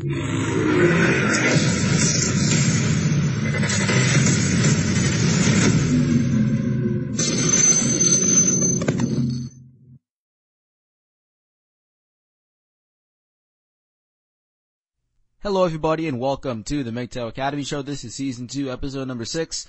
Hello everybody and welcome to the MGTOW Academy Show. This is season two, episode number six.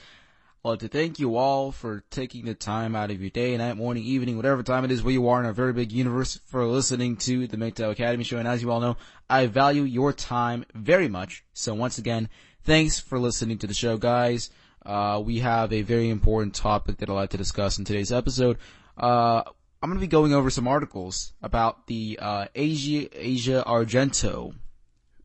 Like to thank you all for taking the time out of your day, night, morning, evening, whatever time it is where you are in our very big universe for listening to the MGTOW Academy Show. And as you all know, I value your time very much. So once again, thanks for listening to the show, guys. Uh, we have a very important topic that I'd like to discuss in today's episode. Uh, I'm going to be going over some articles about the uh, Asia Asia Argento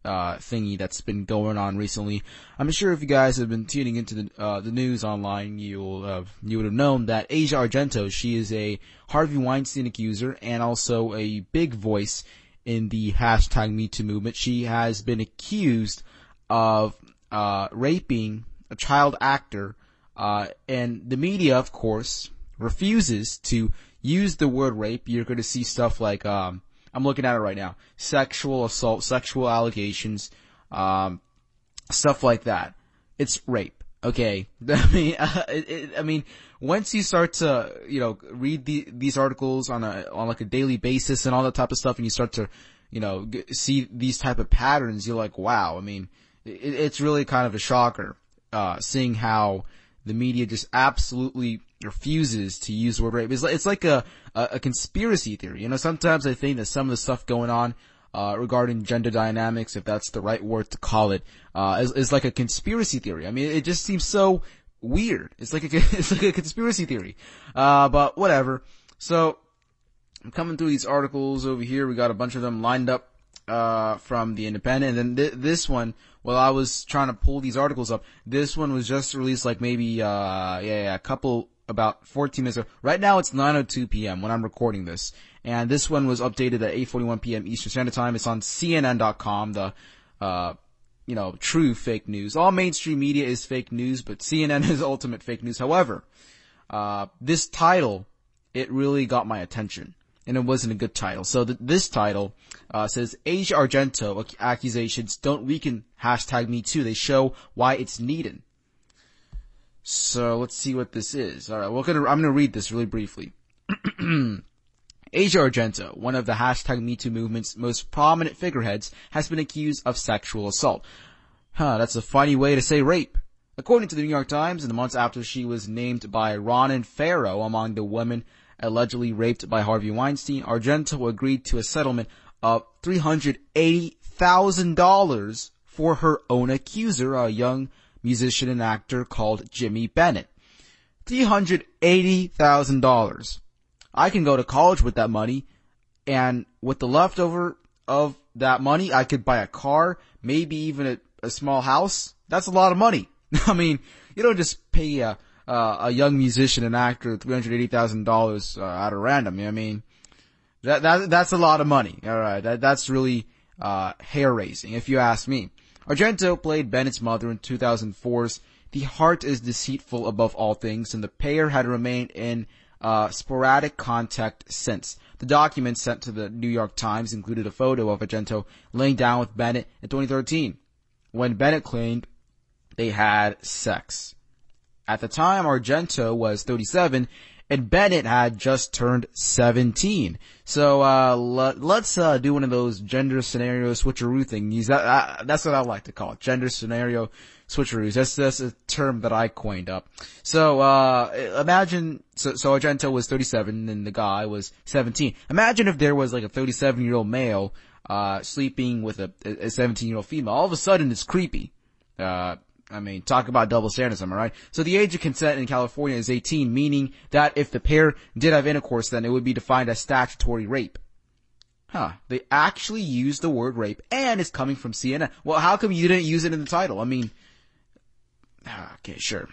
uh, thingy that's been going on recently. I'm sure if you guys have been tuning into the uh, the news online, you'll have you would have known that Asia Argento, she is a Harvey Weinstein accuser and also a big voice in the hashtag Me movement. She has been accused of uh, raping a child actor, uh, and the media, of course, refuses to use the word rape. You're going to see stuff like um, I'm looking at it right now. Sexual assault, sexual allegations, um, stuff like that. It's rape. Okay. I mean, it, it, I mean, once you start to, you know, read the, these articles on a, on like a daily basis and all that type of stuff and you start to, you know, g- see these type of patterns, you're like, wow. I mean, it, it's really kind of a shocker, uh, seeing how the media just absolutely refuses to use the word rape. It's like, it's like a, a, a conspiracy theory. You know, sometimes I think that some of the stuff going on, uh, regarding gender dynamics, if that's the right word to call it, uh, is, is like a conspiracy theory. I mean, it just seems so weird. It's like a, it's like a conspiracy theory. Uh, but whatever. So, I'm coming through these articles over here. We got a bunch of them lined up, uh, from the Independent. And then th- this one, while I was trying to pull these articles up, this one was just released like maybe, uh, yeah, yeah, a couple, about 14 minutes ago. Right now it's 9.02 p.m. when I'm recording this. And this one was updated at 8.41 p.m. Eastern Standard Time. It's on CNN.com, the, uh, you know, true fake news. All mainstream media is fake news, but CNN is ultimate fake news. However, uh, this title, it really got my attention. And it wasn't a good title. So th- this title, uh, says Asia Argento accusations don't weaken hashtag me too. They show why it's needed. So let's see what this is. Alright, we're gonna, I'm gonna read this really briefly. Asia Argento, one of the hashtag MeToo movement's most prominent figureheads, has been accused of sexual assault. Huh, that's a funny way to say rape. According to the New York Times, in the months after she was named by Ronan Farrow among the women allegedly raped by Harvey Weinstein, Argento agreed to a settlement of $380,000 for her own accuser, a young musician and actor called Jimmy Bennett. $380,000. I can go to college with that money and with the leftover of that money, I could buy a car, maybe even a, a small house. That's a lot of money. I mean, you don't just pay a, a young musician and actor $380,000 uh, out of random. I mean, that, that, that's a lot of money. Alright, that, that's really, uh, hair raising, if you ask me. Argento played Bennett's mother in 2004's The Heart is Deceitful Above All Things, and the pair had remained in uh, sporadic contact since. The document sent to the New York Times included a photo of Argento laying down with Bennett in 2013, when Bennett claimed they had sex. At the time, Argento was 37, and Bennett had just turned 17. So, uh, let, us uh, do one of those gender scenario switcheroo things. That, uh, that's what I like to call it. Gender scenario switcheroos. That's, that's a term that I coined up. So, uh, imagine, so, so Argento was 37 and the guy was 17. Imagine if there was like a 37 year old male, uh, sleeping with a, a 17 year old female. All of a sudden it's creepy. Uh, I mean, talk about double standards, am I right? So the age of consent in California is 18, meaning that if the pair did have intercourse, then it would be defined as statutory rape. Huh. They actually used the word rape, and it's coming from CNN. Well, how come you didn't use it in the title? I mean, ah, okay, sure.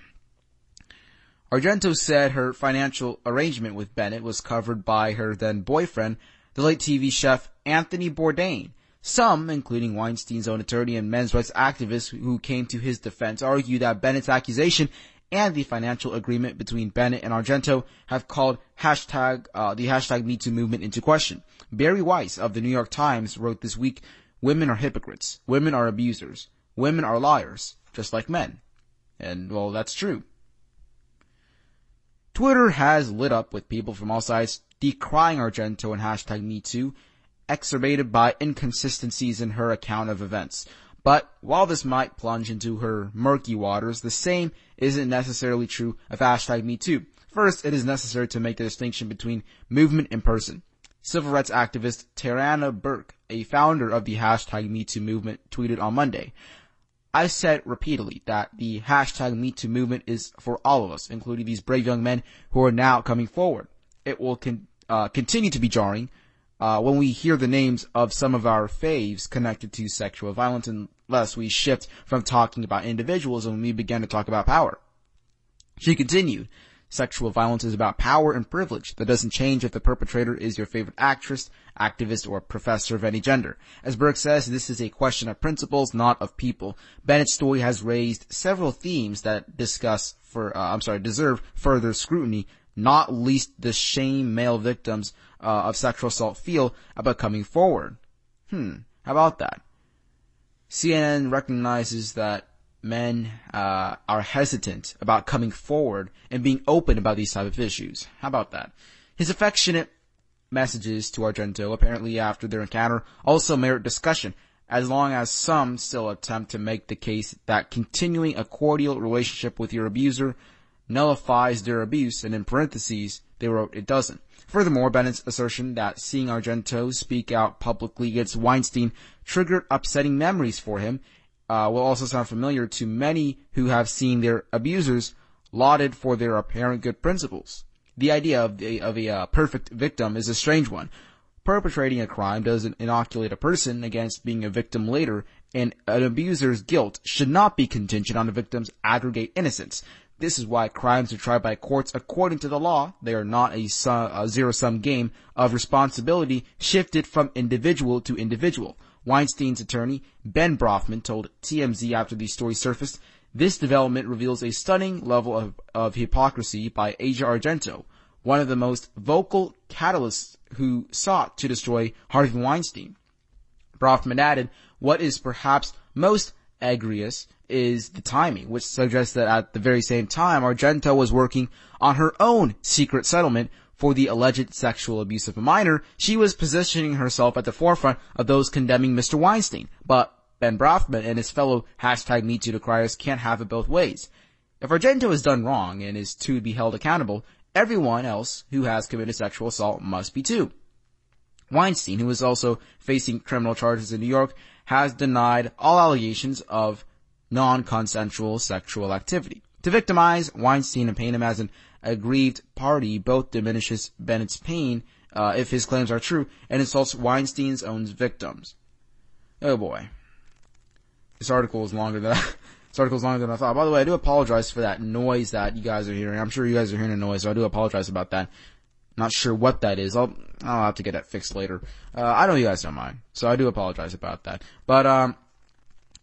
Argento said her financial arrangement with Bennett was covered by her then boyfriend, the late TV chef Anthony Bourdain. Some, including Weinstein's own attorney and men's rights activists who came to his defense, argue that Bennett's accusation and the financial agreement between Bennett and Argento have called hashtag, uh, the hashtag MeToo movement into question. Bari Weiss of the New York Times wrote this week, women are hypocrites. Women are abusers. Women are liars, just like men. And well, that's true. Twitter has lit up with people from all sides decrying Argento and hashtag MeToo, exacerbated by inconsistencies in her account of events. But while this might plunge into her murky waters, the same isn't necessarily true of hashtag MeToo. First, it is necessary to make the distinction between movement and person. Civil rights activist Tarana Burke, a founder of the hashtag MeToo movement, tweeted on Monday, I said repeatedly that the hashtag MeToo movement is for all of us, including these brave young men who are now coming forward. It will con- uh, continue to be jarring uh, when we hear the names of some of our faves connected to sexual violence unless we shift from talking about individuals and we begin to talk about power. She continued, Sexual violence is about power and privilege. That doesn't change if the perpetrator is your favorite actress, activist, or professor of any gender. As Burke says, this is a question of principles, not of people. Bennett's story has raised several themes that discuss for, uh, I'm sorry, deserve further scrutiny, not least the shame male victims uh, of sexual assault feel about coming forward. Hmm, how about that? CNN recognizes that men uh, are hesitant about coming forward and being open about these type of issues. How about that? His affectionate messages to Argento, apparently after their encounter, also merit discussion, as long as some still attempt to make the case that continuing a cordial relationship with your abuser nullifies their abuse, and in parentheses, they wrote it doesn't. Furthermore, Bennett's assertion that seeing Argento speak out publicly against Weinstein triggered upsetting memories for him uh, will also sound familiar to many who have seen their abusers lauded for their apparent good principles. The idea of a, of a uh, perfect victim is a strange one. Perpetrating a crime doesn't inoculate a person against being a victim later, and an abuser's guilt should not be contingent on the victim's aggregate innocence. This is why crimes are tried by courts according to the law. They are not a, a zero-sum game of responsibility shifted from individual to individual. Weinstein's attorney, Ben Brafman, told TMZ after the story surfaced, this development reveals a stunning level of, of hypocrisy by Asia Argento, one of the most vocal catalysts who sought to destroy Harvey Weinstein. Brafman added, what is perhaps most egregious is the timing, which suggests that at the very same time, Argento was working on her own secret settlement for the alleged sexual abuse of a minor, she was positioning herself at the forefront of those condemning Mr. Weinstein. But Ben Brafman and his fellow hashtag MeToo decriers can't have it both ways. If Argento has done wrong and is to be held accountable, everyone else who has committed sexual assault must be too. Weinstein, who is also facing criminal charges in New York, has denied all allegations of non-consensual sexual activity. To victimize Weinstein and paint him as an aggrieved party both diminishes Bennett's pain, uh, if his claims are true, and insults Weinstein's own victims. Oh boy. This article is longer than, this article is longer than I thought. By the way, I do apologize for that noise that you guys are hearing. I'm sure you guys are hearing a noise, so I do apologize about that. Not sure what that is. I'll, I'll have to get that fixed later. Uh, I know you guys don't mind, so I do apologize about that. But, um,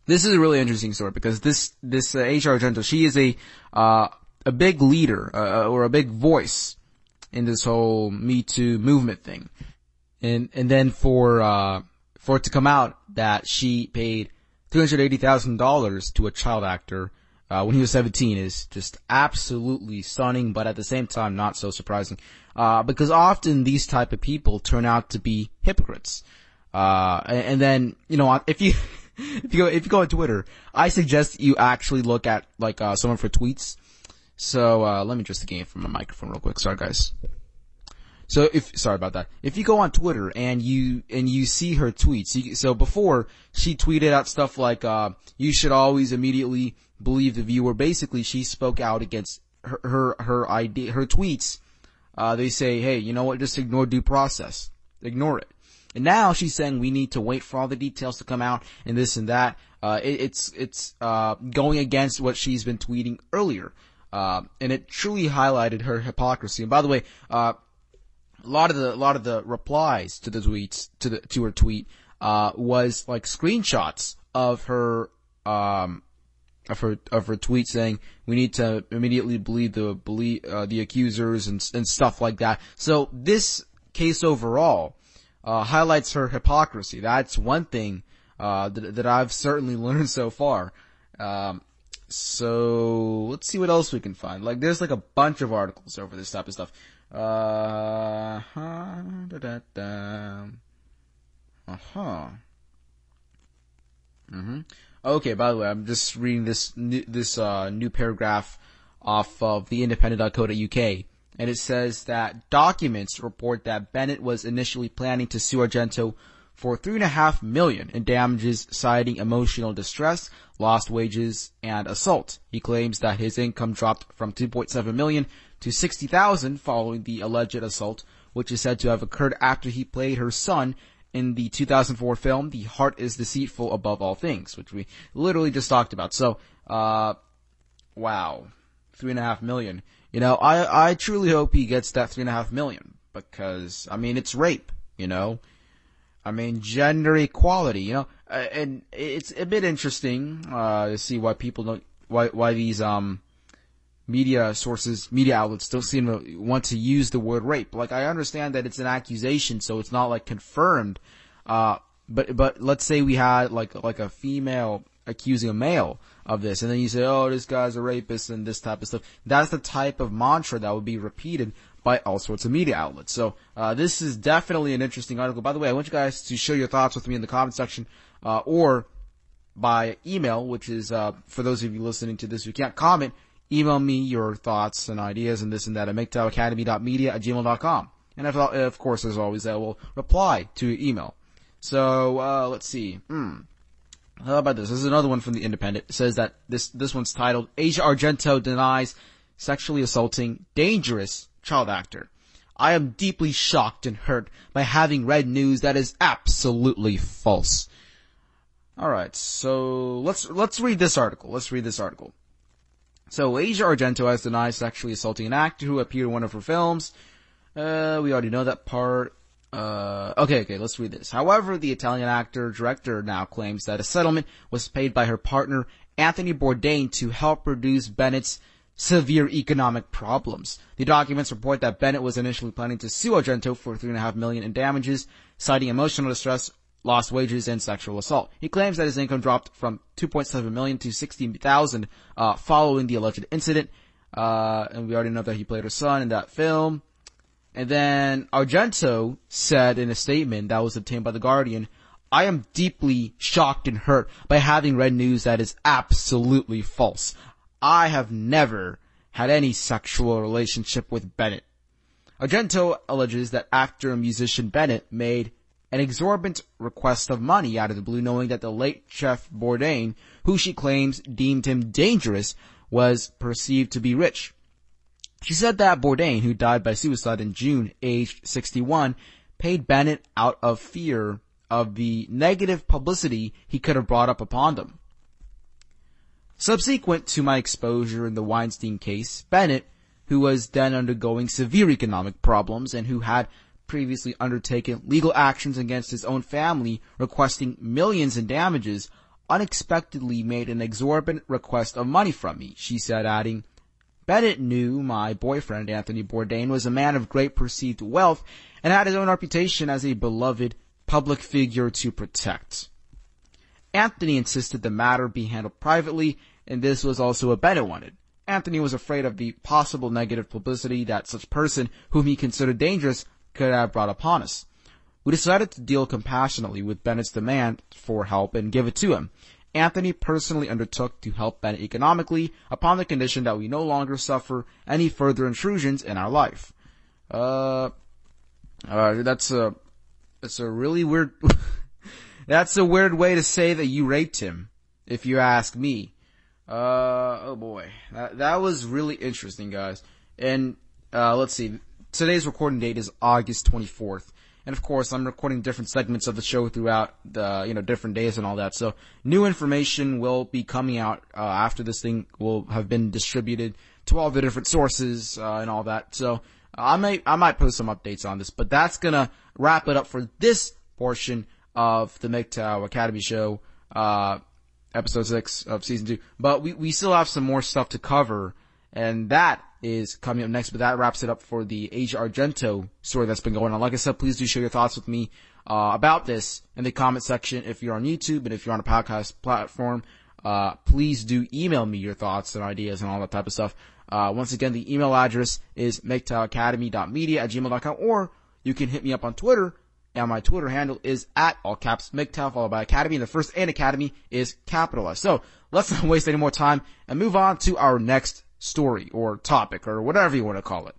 this is a really interesting story because this, this, uh, Asia Argento, she is a, uh, a big leader uh, or a big voice in this whole Me Too movement thing. And and then for uh, for it to come out that she paid two hundred eighty thousand dollars to a child actor uh, when he was seventeen is just absolutely stunning, but at the same time not so surprising. Uh, because often these type of people turn out to be hypocrites. Uh, and, and then you know if you if you go if you go on Twitter, I suggest you actually look at like uh, some of her tweets so, uh, let me just gain from my microphone real quick. Sorry guys. So if, sorry about that. If you go on Twitter and you, and you see her tweets, you, so before she tweeted out stuff like, uh, you should always immediately believe the viewer. Basically, she spoke out against her, her, her idea, her tweets. Uh, they say, hey, you know what? Just ignore due process. Ignore it. And now she's saying we need to wait for all the details to come out and this and that. Uh, it, it's, it's, uh, going against what she's been tweeting earlier. Uh, and it truly highlighted her hypocrisy. And by the way, uh, a lot of the, a lot of the replies to the tweets, to the, to her tweet, uh, was like screenshots of her, um, of her, of her tweet saying we need to immediately believe the, believe, uh, the accusers and, and stuff like that. So this case overall, uh, highlights her hypocrisy. That's one thing, uh, that, that I've certainly learned so far. Um, so let's see what else we can find. Like there's like a bunch of articles over this type of stuff. Uh huh. Da, da. Uh huh. Mm-hmm. Okay. By the way, I'm just reading this new, this uh, new paragraph off of the Independent.co.uk, and it says that documents report that Bennett was initially planning to sue Argento for three and a half million in damages citing emotional distress, lost wages, and assault. He claims that his income dropped from 2.7 million to 60,000 following the alleged assault, which is said to have occurred after he played her son in the 2004 film The Heart is Deceitful Above All Things, which we literally just talked about. So, uh, wow. Three and a half million. You know, I, I truly hope he gets that three and a half million because, I mean, it's rape, you know? I mean, gender equality, you know, uh, and it's a bit interesting, uh, to see why people don't, why, why these, um, media sources, media outlets don't seem to want to use the word rape. Like, I understand that it's an accusation, so it's not like confirmed, uh, but, but let's say we had like, like a female accusing a male of this, and then you say, oh, this guy's a rapist and this type of stuff. That's the type of mantra that would be repeated by all sorts of media outlets. So uh, this is definitely an interesting article. By the way, I want you guys to share your thoughts with me in the comment section uh, or by email, which is uh, for those of you listening to this who can't comment, email me your thoughts and ideas and this and that at MGTOWacademy.media at gmail.com. And if, of course, as always, I will reply to email. So uh, let's see. Hmm. How about this? This is another one from the Independent. It says that this this one's titled Asia Argento denies sexually assaulting dangerous child actor. I am deeply shocked and hurt by having read news that is absolutely false. Alright, so let's, let's read this article. Let's read this article. So Asia Argento has denied sexually assaulting an actor who appeared in one of her films. Uh, we already know that part. Uh, okay, okay, let's read this. However, the Italian actor director now claims that a settlement was paid by her partner Anthony Bourdain to help reduce Bennett's severe economic problems. The documents report that Bennett was initially planning to sue Argento for three and a half million in damages, citing emotional distress, lost wages, and sexual assault. He claims that his income dropped from 2.7 million to 60,000 uh, following the alleged incident. Uh, and we already know that he played her son in that film. And then Argento said in a statement that was obtained by The Guardian, I am deeply shocked and hurt by having read news that is absolutely false. I have never had any sexual relationship with Bennett. Argento alleges that actor and musician Bennett made an exorbitant request of money out of the blue knowing that the late chef Bourdain, who she claims deemed him dangerous, was perceived to be rich. She said that Bourdain, who died by suicide in June, aged 61, paid Bennett out of fear of the negative publicity he could have brought up upon them. Subsequent to my exposure in the Weinstein case, Bennett, who was then undergoing severe economic problems and who had previously undertaken legal actions against his own family requesting millions in damages, unexpectedly made an exorbitant request of money from me, she said adding, Bennett knew my boyfriend, Anthony Bourdain, was a man of great perceived wealth and had his own reputation as a beloved public figure to protect. Anthony insisted the matter be handled privately, and this was also what Bennett wanted. Anthony was afraid of the possible negative publicity that such person, whom he considered dangerous, could have brought upon us. We decided to deal compassionately with Bennett's demand for help and give it to him. Anthony personally undertook to help Ben economically upon the condition that we no longer suffer any further intrusions in our life. Uh, uh, that's a, that's a really weird, That's a weird way to say that you raped him, if you ask me. Uh, oh boy. That, that was really interesting, guys. And, uh, let's see. Today's recording date is August 24th. And of course, I'm recording different segments of the show throughout the, you know, different days and all that. So new information will be coming out, uh, after this thing will have been distributed to all the different sources, uh, and all that. So I might, I might post some updates on this, but that's gonna wrap it up for this portion of the MGTOW Academy show, uh, episode six of season two. But we, we still have some more stuff to cover, and that is coming up next, but that wraps it up for the Asia Argento story that's been going on. Like I said, please do share your thoughts with me, uh, about this in the comment section if you're on YouTube and if you're on a podcast platform. Uh, please do email me your thoughts and ideas and all that type of stuff. Uh, once again, the email address is MGTOWacademy.media at gmail.com or you can hit me up on Twitter and my Twitter handle is at all caps MGTOW followed by Academy and the first and Academy is capitalized. So let's not waste any more time and move on to our next story or topic or whatever you want to call it.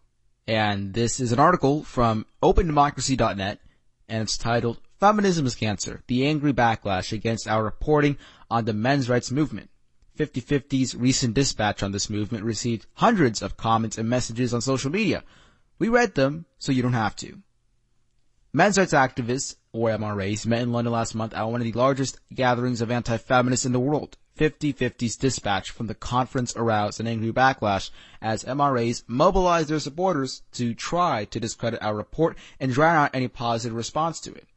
And this is an article from opendemocracy.net and it's titled Feminism is Cancer, the angry backlash against our reporting on the men's rights movement. 5050's recent dispatch on this movement received hundreds of comments and messages on social media. We read them, so you don't have to. Men's rights activists, or MRAs, met in London last month at one of the largest gatherings of anti-feminists in the world. 5050's dispatch from the conference aroused an angry backlash as MRAs mobilized their supporters to try to discredit our report and drown out any positive response to it.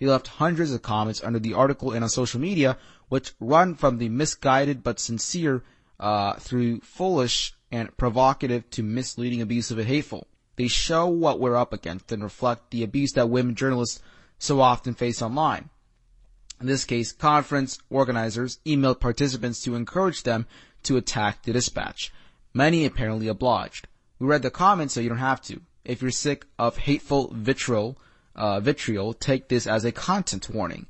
They left hundreds of comments under the article and on social media, which run from the misguided but sincere uh, through foolish and provocative to misleading, abusive, and hateful. They show what we're up against and reflect the abuse that women journalists so often face online. In this case, conference organizers emailed participants to encourage them to attack the dispatch. Many apparently obliged. We read the comments so you don't have to. If you're sick of hateful vitriol, uh, vitriol, take this as a content warning.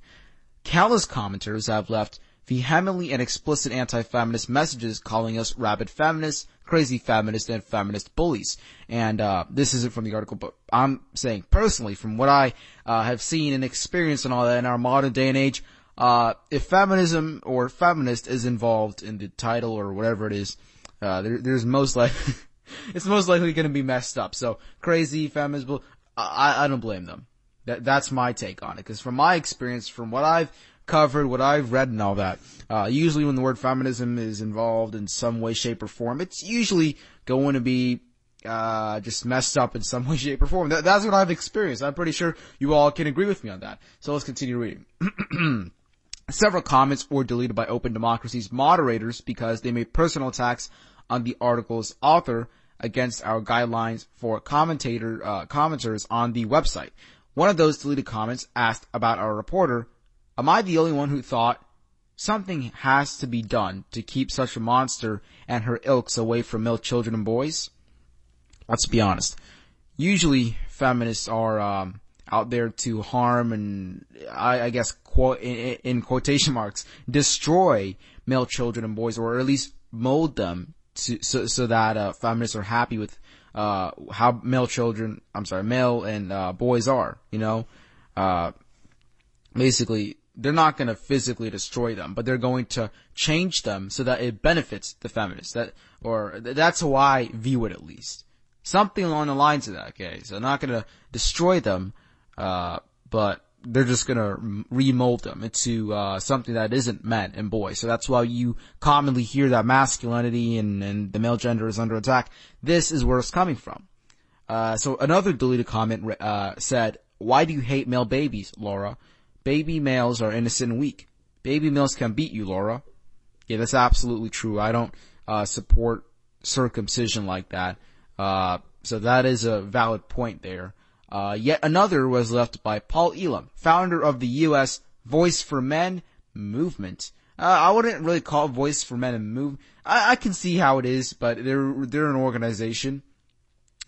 Callous commenters have left vehemently and explicit anti-feminist messages calling us rabid feminists, crazy feminists, and feminist bullies. And uh, this isn't from the article, but I'm saying personally, from what I uh, have seen and experienced and all that in our modern day and age, uh, if feminism or feminist is involved in the title or whatever it is, uh, there, there's most likely it's most likely going to be messed up. So crazy feminist, I, I don't blame them. That, that's my take on it. Cause from my experience, from what I've covered, what I've read and all that, uh, usually when the word feminism is involved in some way, shape, or form, it's usually going to be, uh, just messed up in some way, shape, or form. That, that's what I've experienced. I'm pretty sure you all can agree with me on that. So let's continue reading. Several comments were deleted by Open Democracy's moderators because they made personal attacks on the article's author against our guidelines for commentator, uh, commenters on the website. One of those deleted comments asked about our reporter, am I the only one who thought something has to be done to keep such a monster and her ilks away from male children and boys? Let's be honest. Usually feminists are, um, out there to harm and I, I guess quote in, in, quotation marks destroy male children and boys or at least mold them to, so so that uh, feminists are happy with uh, how male children, I'm sorry, male and, uh, boys are, you know, uh, basically, they're not going to physically destroy them, but they're going to change them so that it benefits the feminists. That, or that's how I view it at least. Something along the lines of that, okay? So not going to destroy them, uh, but they're just gonna remold them into uh, something that isn't men and boys. So that's why you commonly hear that masculinity and, and the male gender is under attack. This is where it's coming from. Uh, so another deleted comment uh, said, "Why do you hate male babies, Laura? Baby males are innocent and weak. Baby males can beat you, Laura." Yeah, that's absolutely true. I don't uh, support circumcision like that. Uh, so that is a valid point there. Uh, yet another was left by Paul Elam, founder of the U.S. Voice for Men movement. Uh, I wouldn't really call Voice for Men a move. I, I can see how it is, but they're they're an organization.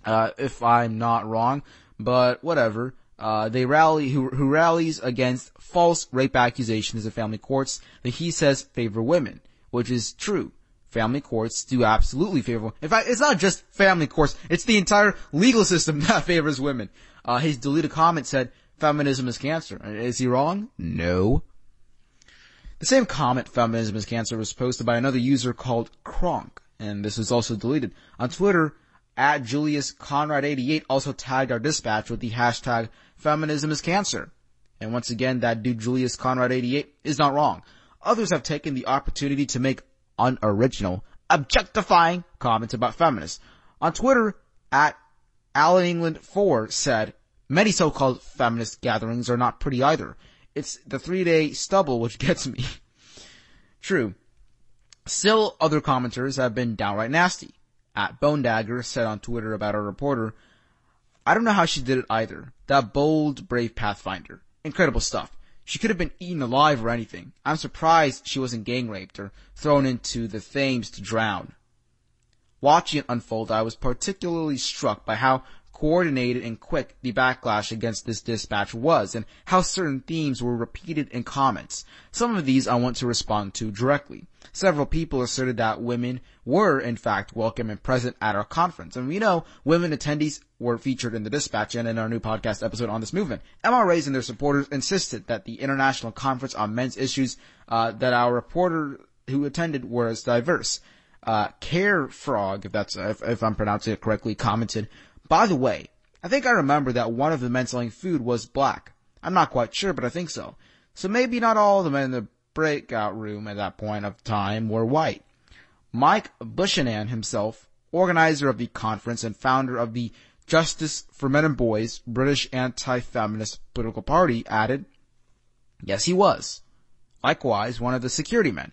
Uh, if I'm not wrong, but whatever. Uh, they rally who, who rallies against false rape accusations in family courts that he says favor women, which is true family courts do absolutely favor. In fact, it's not just family courts; it's the entire legal system that favors women. Uh, his deleted comment said, feminism is cancer. Is he wrong? No. The same comment, feminism is cancer, was posted by another user called Kronk, and this was also deleted. On Twitter, at Julius Conrad88 also tagged our dispatch with the hashtag feminism is cancer. And once again, that dude Julius Conrad88 is not wrong. Others have taken the opportunity to make unoriginal, objectifying comments about feminists. On Twitter, at Alan England 4 said, many so-called feminist gatherings are not pretty either. It's the three-day stubble which gets me. True. Still, other commenters have been downright nasty. At Bone Dagger said on Twitter about a reporter, I don't know how she did it either. That bold, brave Pathfinder. incredible stuff. She could have been eaten alive or anything. I'm surprised she wasn't gang raped or thrown into the Thames to drown. Watching it unfold, I was particularly struck by how coordinated and quick the backlash against this dispatch was and how certain themes were repeated in comments. Some of these I want to respond to directly. Several people asserted that women were in fact welcome and present at our conference. And we know women attendees were featured in the dispatch and in our new podcast episode on this movement. MRAs and their supporters insisted that the international conference on men's issues, uh, that our reporter who attended was diverse. Uh, Care Frog, if that's, if, if I'm pronouncing it correctly, commented, by the way, I think I remember that one of the men selling food was black. I'm not quite sure, but I think so. So maybe not all the men in the breakout room at that point of time were white. Mike Buchanan himself, organizer of the conference and founder of the Justice for Men and Boys British anti-feminist political party, added, Yes, he was. Likewise, one of the security men.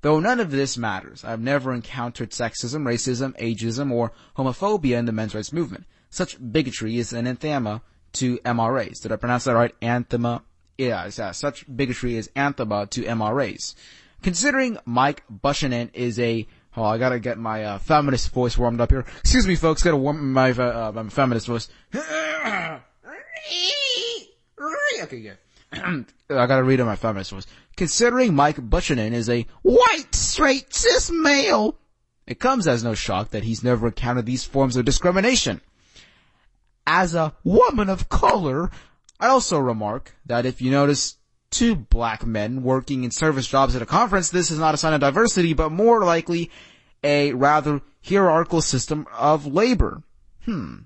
Though none of this matters, I've never encountered sexism, racism, ageism, or homophobia in the men's rights movement. Such bigotry is an anathema to MRAs. Did I pronounce that right? Anthema. Yeah, yeah, uh, such bigotry is anathema to MRAs. Considering Mike Buchanan is a Oh, I gotta get my uh, feminist voice warmed up here. Excuse me, folks. Gotta warm my uh, my feminist voice. okay. I gotta read on my feminist voice. Considering Mike Buchanan is a white, straight, cis male, it comes as no shock that he's never encountered these forms of discrimination as a woman of color, I also remark that if you notice two black men working in service jobs at a conference, this is not a sign of diversity, but more likely a rather hierarchical system of labor. Hmm.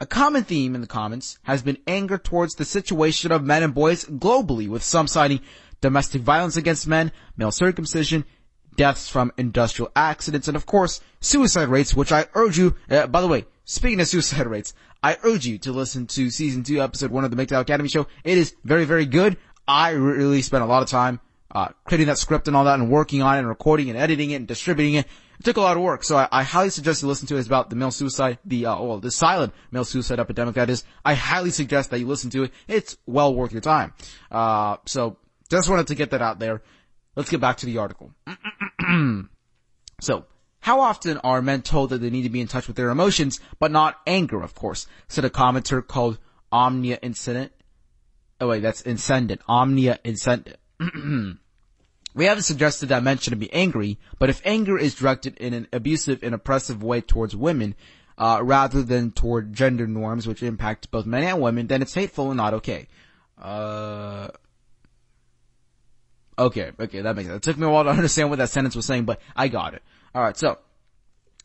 A common theme in the comments has been anger towards the situation of men and boys globally, with some citing domestic violence against men, male circumcision, deaths from industrial accidents, and of course, suicide rates, which I urge you, uh, by the way, speaking of suicide rates, I urge you to listen to season two, episode one of the MGTOW Academy show. It is very, very good. I really spent a lot of time, uh, creating that script and all that and working on it and recording and editing it and distributing it. It took a lot of work, so I, I highly suggest you listen to it. It's about the male suicide, the, uh, well, the silent male suicide epidemic that is. I highly suggest that you listen to it. It's well worth your time. Uh, so just wanted to get that out there. Let's get back to the article. so, how often are men told that they need to be in touch with their emotions, but not anger, of course? Said a commenter called Omnia Incendent. Oh wait, that's Incendent. Omnia Incendent. we haven't suggested that men shouldn't be angry, but if anger is directed in an abusive and oppressive way towards women, uh, rather than toward gender norms which impact both men and women, then it's hateful and not okay. Uh, Okay, okay, that makes sense. It took me a while to understand what that sentence was saying, but I got it. Alright, so,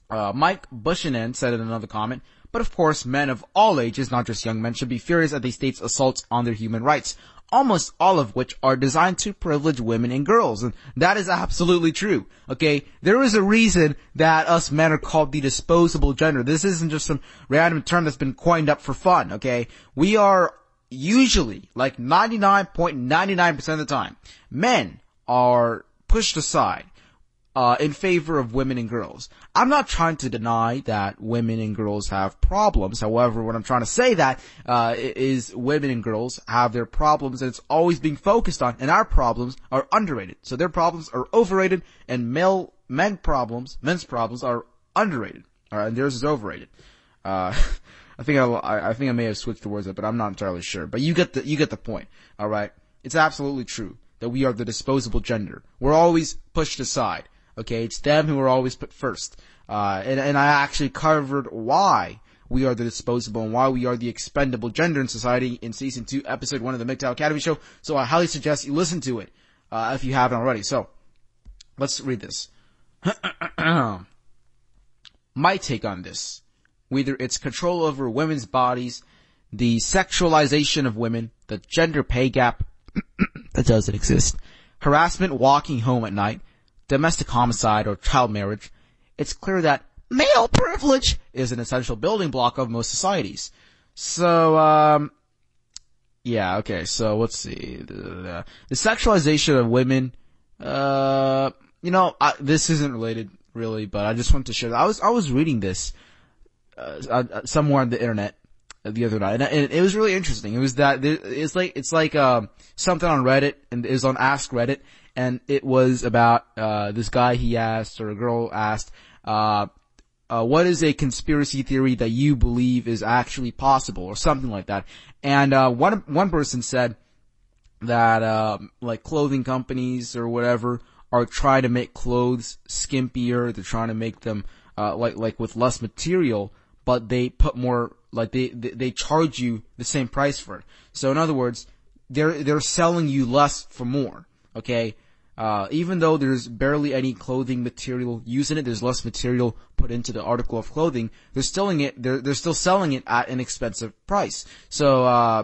uh, Mike Buchanan said in another comment, but of course, men of all ages, not just young men, should be furious at the state's assaults on their human rights, almost all of which are designed to privilege women and girls, and that is absolutely true. Okay, there is a reason that us men are called the disposable gender. This isn't just some random term that's been coined up for fun, okay? We are usually, like 99.99% of the time, men are pushed aside uh, in favor of women and girls. I'm not trying to deny that women and girls have problems. However, what I'm trying to say that uh, is women and girls have their problems, and it's always being focused on. And our problems are underrated. So their problems are overrated, and male men problems, men's problems are underrated. All right, and theirs is overrated. Uh, I think I, I think I may have switched the words up, but I'm not entirely sure. But you get the, you get the point. Alright? It's absolutely true that we are the disposable gender. We're always pushed aside. Okay? It's them who are always put first. Uh, and, and I actually covered why we are the disposable and why we are the expendable gender in society in season two, episode one of the MGTOW Academy show. So I highly suggest you listen to it, uh, if you haven't already. So, let's read this. My take on this whether it's control over women's bodies, the sexualization of women, the gender pay gap that doesn't exist, harassment walking home at night, domestic homicide or child marriage, it's clear that male privilege is an essential building block of most societies. So, um, yeah, okay, so let's see. The, sexualization of women, uh, you know, I, this isn't related really, but I just want to share that. I was, I was reading this uh, uh, somewhere on the internet. the other night, and it was really interesting. It was that it's like it's like um, something on Reddit, and it was on Ask Reddit, and it was about uh, this guy. He asked, or a girl asked, uh, uh, "What is a conspiracy theory that you believe is actually possible?" or something like that. And uh, one one person said that um, like clothing companies or whatever are trying to make clothes skimpier. They're trying to make them uh, like like with less material, but they put more like they, they they charge you the same price for it. So in other words, they're they're selling you less for more. Okay. Uh, even though there's barely any clothing material used in it, there's less material put into the article of clothing. They're selling it. They're they're still selling it at an expensive price. So uh,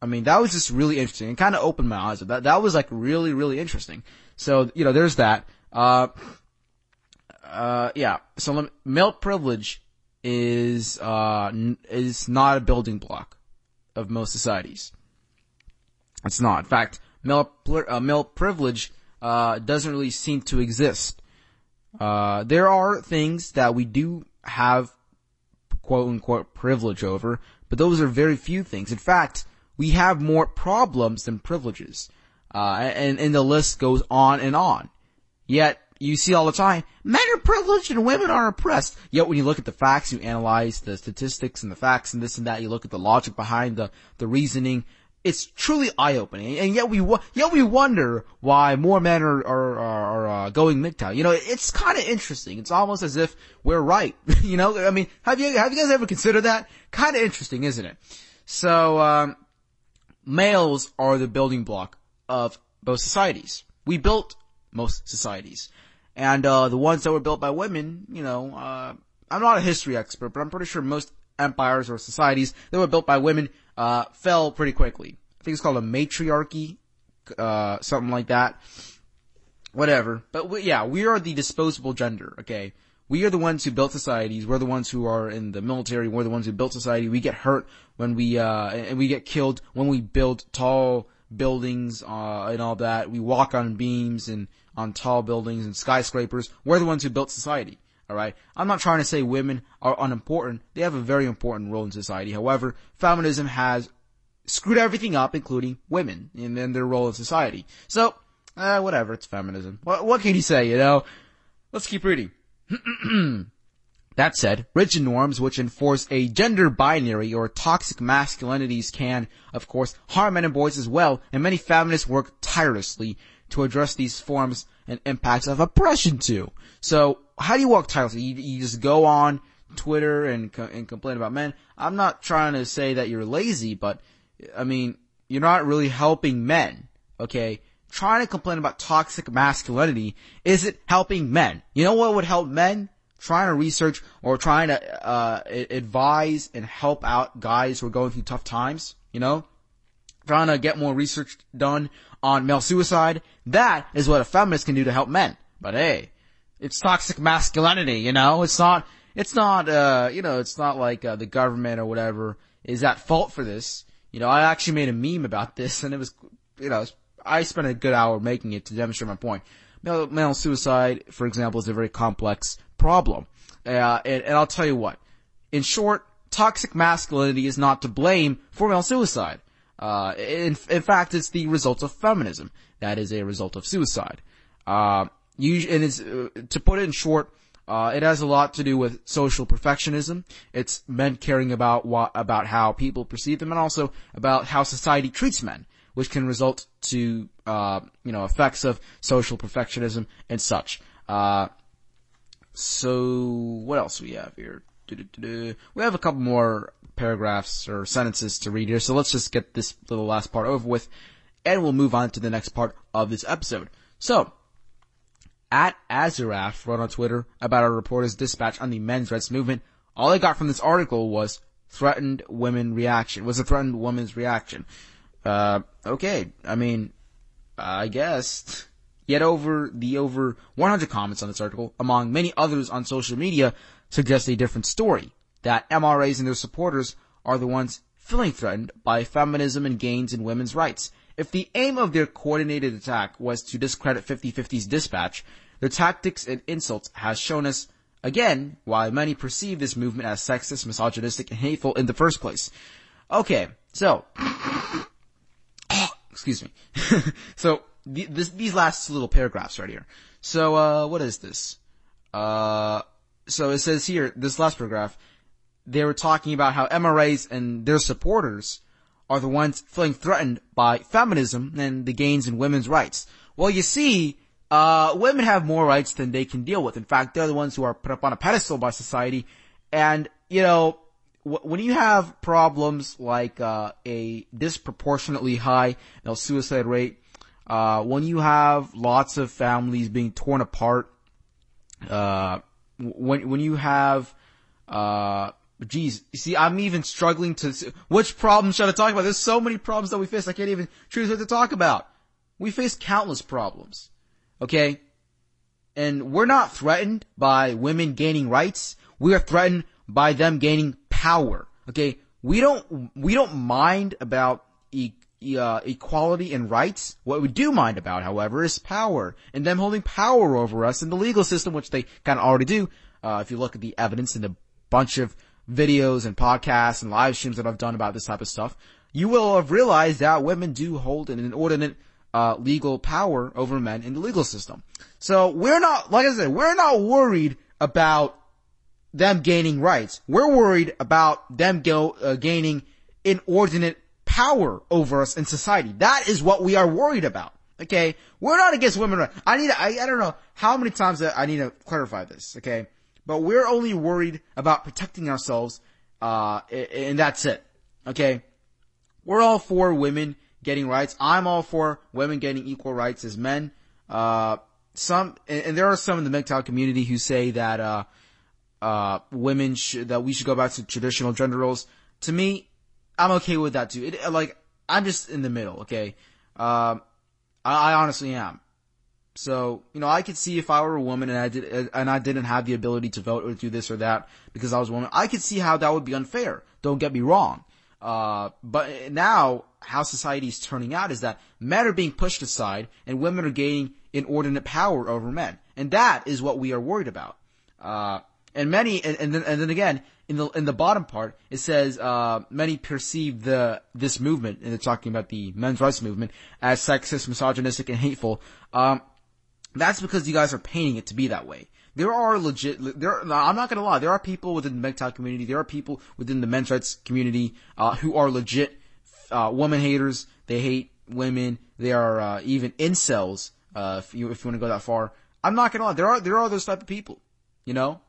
I mean, that was just really interesting. It kind of opened my eyes. That that was like really really interesting. So you know, there's that. Uh, uh, yeah. So male privilege is uh is not a building block of most societies. It's not. In fact, male uh, male privilege uh, doesn't really seem to exist. Uh, there are things that we do have quote unquote privilege over, but those are very few things. In fact, we have more problems than privileges. Uh, and, and the list goes on and on. Yet, you see all the time, men are privileged and women are oppressed. Yet when you look at the facts, you analyze the statistics and the facts and this and that, you look at the logic behind the, the reasoning, it's truly eye-opening. And yet we, yet we wonder why more men are, are, are, uh, going MGTOW. You know, it's kind of interesting. It's almost as if we're right. you know, I mean, have you, have you guys ever considered that? Kind of interesting, isn't it? So, um, males are the building block of both societies. We built most societies. And, uh, the ones that were built by women, you know, uh, I'm not a history expert, but I'm pretty sure most empires or societies that were built by women, uh, fell pretty quickly. I think it's called a matriarchy, uh, something like that. Whatever. But we, yeah, we are the disposable gender, okay? We are the ones who built societies. We're the ones who are in the military. We're the ones who built society. We get hurt when we, uh, and we get killed when we build tall buildings, uh, and all that. We walk on beams and on tall buildings and skyscrapers. We're the ones who built society. Alright? I'm not trying to say women are unimportant. They have a very important role in society. However, feminism has screwed everything up, including women, and then their role in society. So, uh, whatever, it's feminism. What, what can you say, you know? Let's keep reading. That said, rigid norms which enforce a gender binary or toxic masculinities can, of course, harm men and boys as well, and many feminists work tirelessly to address these forms and impacts of oppression too. So, how do you walk tirelessly? You, you just go on Twitter and, and complain about men. I'm not trying to say that you're lazy, but, I mean, you're not really helping men, okay? Trying to complain about toxic masculinity isn't helping men. You know what would help men? trying to research or trying to uh, advise and help out guys who are going through tough times, you know, trying to get more research done on male suicide. That is what a feminist can do to help men. But hey, it's toxic masculinity, you know. It's not. It's not. Uh, you know, it's not like uh, the government or whatever is at fault for this. You know, I actually made a meme about this, and it was, you know, I spent a good hour making it to demonstrate my point. Male, male suicide, for example, is a very complex problem. Uh, and, and I'll tell you what. In short, toxic masculinity is not to blame for male suicide. Uh, in, in fact, it's the result of feminism. That is a result of suicide. Uh, you, and it's, uh, to put it in short, uh, it has a lot to do with social perfectionism. It's men caring about what, about how people perceive them and also about how society treats men, which can result to, uh, you know, effects of social perfectionism and such. Uh, so what else we have here? We have a couple more paragraphs or sentences to read here, so let's just get this little last part over with, and we'll move on to the next part of this episode. So, at Azuraf wrote on Twitter about a reporter's dispatch on the men's rights movement. All I got from this article was threatened women reaction, was a threatened woman's reaction. Uh, okay, I mean, I guess Yet over the over 100 comments on this article, among many others on social media, suggest a different story. That MRAs and their supporters are the ones feeling threatened by feminism and gains in women's rights. If the aim of their coordinated attack was to discredit 50-50's dispatch, their tactics and insults has shown us Again, why many perceive this movement as sexist, misogynistic, and hateful in the first place. Okay, so, excuse me. so, the, this, these last little paragraphs right here. So, uh, what is this? Uh, so it says here, this last paragraph, they were talking about how MRAs and their supporters are the ones feeling threatened by feminism and the gains in women's rights. Well, you see, uh, women have more rights than they can deal with. In fact, they're the ones who are put up on a pedestal by society. And, you know, when you have problems like, uh, a disproportionately high you know, suicide rate, uh, when you have lots of families being torn apart, uh, when, when you have, uh, geez, you see, I'm even struggling to, which problems should I talk about? There's so many problems that we face, I can't even choose what to talk about. We face countless problems. Okay? And we're not threatened by women gaining rights. We are threatened by them gaining power. Okay? We don't, we don't mind about uh, equality and rights. What we do mind about, however, is power and them holding power over us in the legal system, which they kind of already do. Uh, if you look at the evidence in a bunch of videos and podcasts and live streams that I've done about this type of stuff, you will have realized that women do hold an inordinate uh, legal power over men in the legal system. So we're not, like I said, we're not worried about them gaining rights. We're worried about them go, uh, gaining inordinate power over us in society. That is what we are worried about. Okay, we're not against women. I need. I, I don't know how many times I need to clarify this. Okay, but we're only worried about protecting ourselves, uh, and that's it. Okay, we're all for women getting rights. I'm all for women getting equal rights as men. Uh, some, and, and, there are some in the MGTOW community who say that, uh, uh, women should, that we should go back to traditional gender roles. To me, I'm okay with that too. It, like, I'm just in the middle, okay? Um, I, I honestly am. So, you know, I could see if I were a woman and I did, and I didn't have the ability to vote or do this or that because I was a woman, I could see how that would be unfair. Don't get me wrong. Uh, but now how society is turning out is that men are being pushed aside and women are gaining inordinate power over men. And that is what we are worried about. Uh, and many, and, and, then, and then again, in the, in the bottom part, it says, uh, many perceive the, this movement, and they're talking about the men's rights movement, as sexist, misogynistic, and hateful. Um, that's because you guys are painting it to be that way. There are legit, there, I'm not gonna lie, there are people within the MGTOW community, there are people within the men's rights community, uh, who are legit uh, woman haters. They hate women. They are uh, even incels. Uh, if you if you want to go that far, I'm not gonna lie. There are there are those type of people. You know,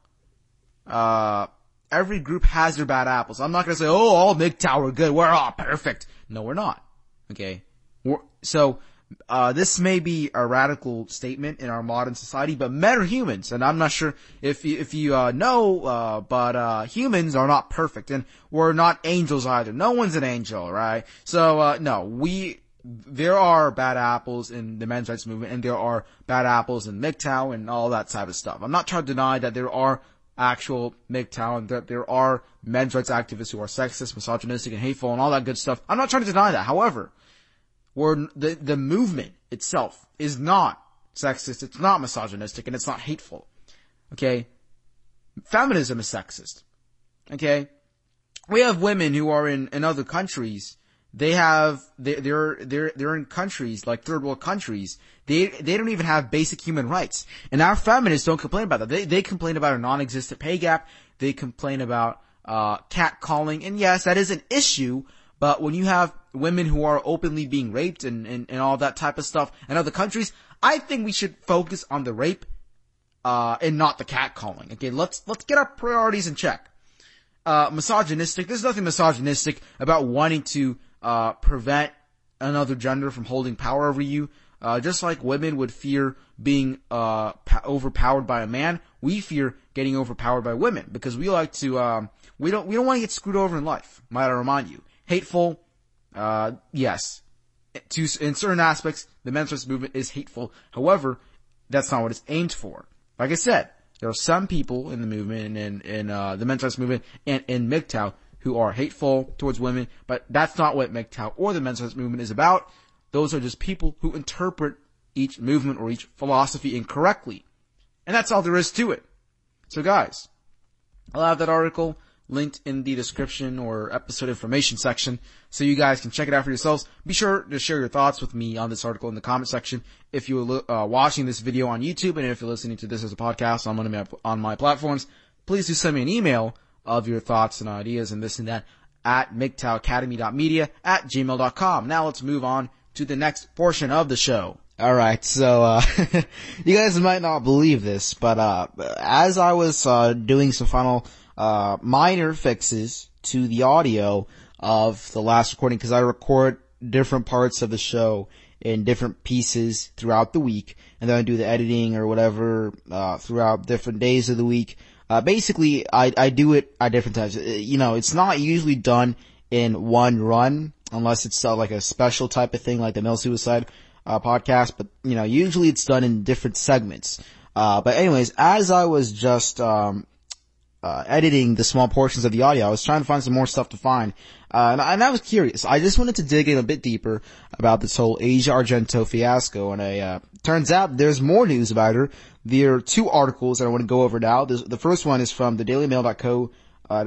uh, every group has their bad apples. I'm not gonna say, oh, all MGTOW are good. We're all perfect. No, we're not. Okay. We're, so uh, this may be a radical statement in our modern society, but men are humans, and I'm not sure if you, if you uh, know, uh, but uh, humans are not perfect, and we're not angels either. No one's an angel, right? So uh, no, we there are bad apples in the men's rights movement, and there are bad apples in MGTOW and all that type of stuff. I'm not trying to deny that there are actual MGTOW that there are men's rights activists who are sexist, misogynistic, and hateful, and all that good stuff. I'm not trying to deny that. However where the, the movement itself is not sexist, it's not misogynistic, and it's not hateful. Okay? Feminism is sexist. Okay? We have women who are in, in other countries. They have, they, they're, they're, they're in countries, like third world countries. They, they don't even have basic human rights. And our feminists don't complain about that. They, they complain about a non-existent pay gap. They complain about, uh, cat calling. And yes, that is an issue, but when you have women who are openly being raped and, and, and all that type of stuff in other countries, I think we should focus on the rape, uh, and not the catcalling. Okay, let's, let's get our priorities in check. Uh, misogynistic, there's nothing misogynistic about wanting to, uh, prevent another gender from holding power over you. Uh, just like women would fear being, uh, overpowered by a man, we fear getting overpowered by women because we like to, um, we don't, we don't want to get screwed over in life, might I remind you hateful. Uh, yes. To, in certain aspects, the men's rights movement is hateful. However, that's not what it's aimed for. Like I said, there are some people in the movement and in, uh, the men's rights movement and in MGTOW who are hateful towards women, but that's not what MGTOW or the men's rights movement is about. Those are just people who interpret each movement or each philosophy incorrectly. And that's all there is to it. So guys, I'll have that article linked in the description or episode information section so you guys can check it out for yourselves. Be sure to share your thoughts with me on this article in the comment section if you're uh, watching this video on YouTube and if you're listening to this as a podcast on one of my, on my platforms. Please do send me an email of your thoughts and ideas and this and that at MGTOWacademy.media at gmail.com. Now let's move on to the next portion of the show. Alright, so, uh, you guys might not believe this, but, uh, as I was, uh, doing some final, uh, minor fixes to the audio of the last recording, cause I record different parts of the show in different pieces throughout the week, and then I do the editing or whatever, uh, throughout different days of the week. Uh, basically, I, I do it at different times. Uh, you know, it's not usually done in one run, unless it's uh, like a special type of thing, like the Male Suicide, uh, podcast, but, you know, usually it's done in different segments. Uh, but anyways, as I was just, um, uh, editing the small portions of the audio, I was trying to find some more stuff to find. Uh, and, and, I was curious. I just wanted to dig in a bit deeper about this whole Asia Argento fiasco. And I, uh, turns out there's more news about her. There are two articles that I want to go over now. This, the first one is from the dailymail.co, uh,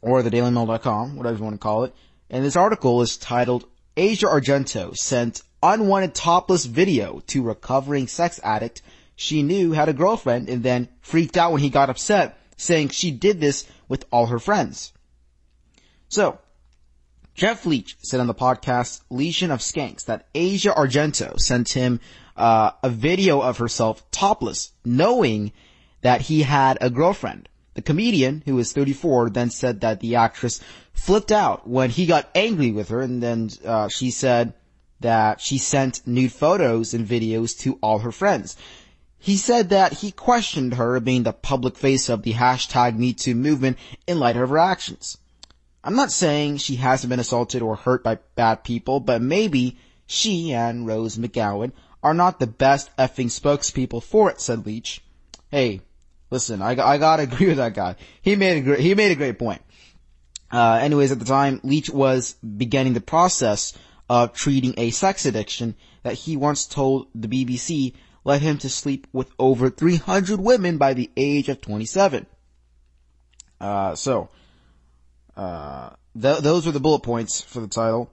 or the dailymail.com, whatever you want to call it. And this article is titled Asia Argento sent unwanted topless video to recovering sex addict she knew had a girlfriend and then freaked out when he got upset, saying she did this with all her friends. So, Jeff Leach said on the podcast Legion of Skanks that Asia Argento sent him uh, a video of herself topless, knowing that he had a girlfriend. The comedian, who is 34, then said that the actress flipped out when he got angry with her, and then uh, she said that she sent nude photos and videos to all her friends. He said that he questioned her being the public face of the hashtag MeToo movement in light of her actions. I'm not saying she hasn't been assaulted or hurt by bad people, but maybe she and Rose McGowan are not the best effing spokespeople for it, said Leach. Hey, Listen, I, I gotta agree with that guy. He made a great, he made a great point. Uh, anyways, at the time, Leach was beginning the process of treating a sex addiction that he once told the BBC led him to sleep with over 300 women by the age of 27. Uh, so, uh, th- those were the bullet points for the title.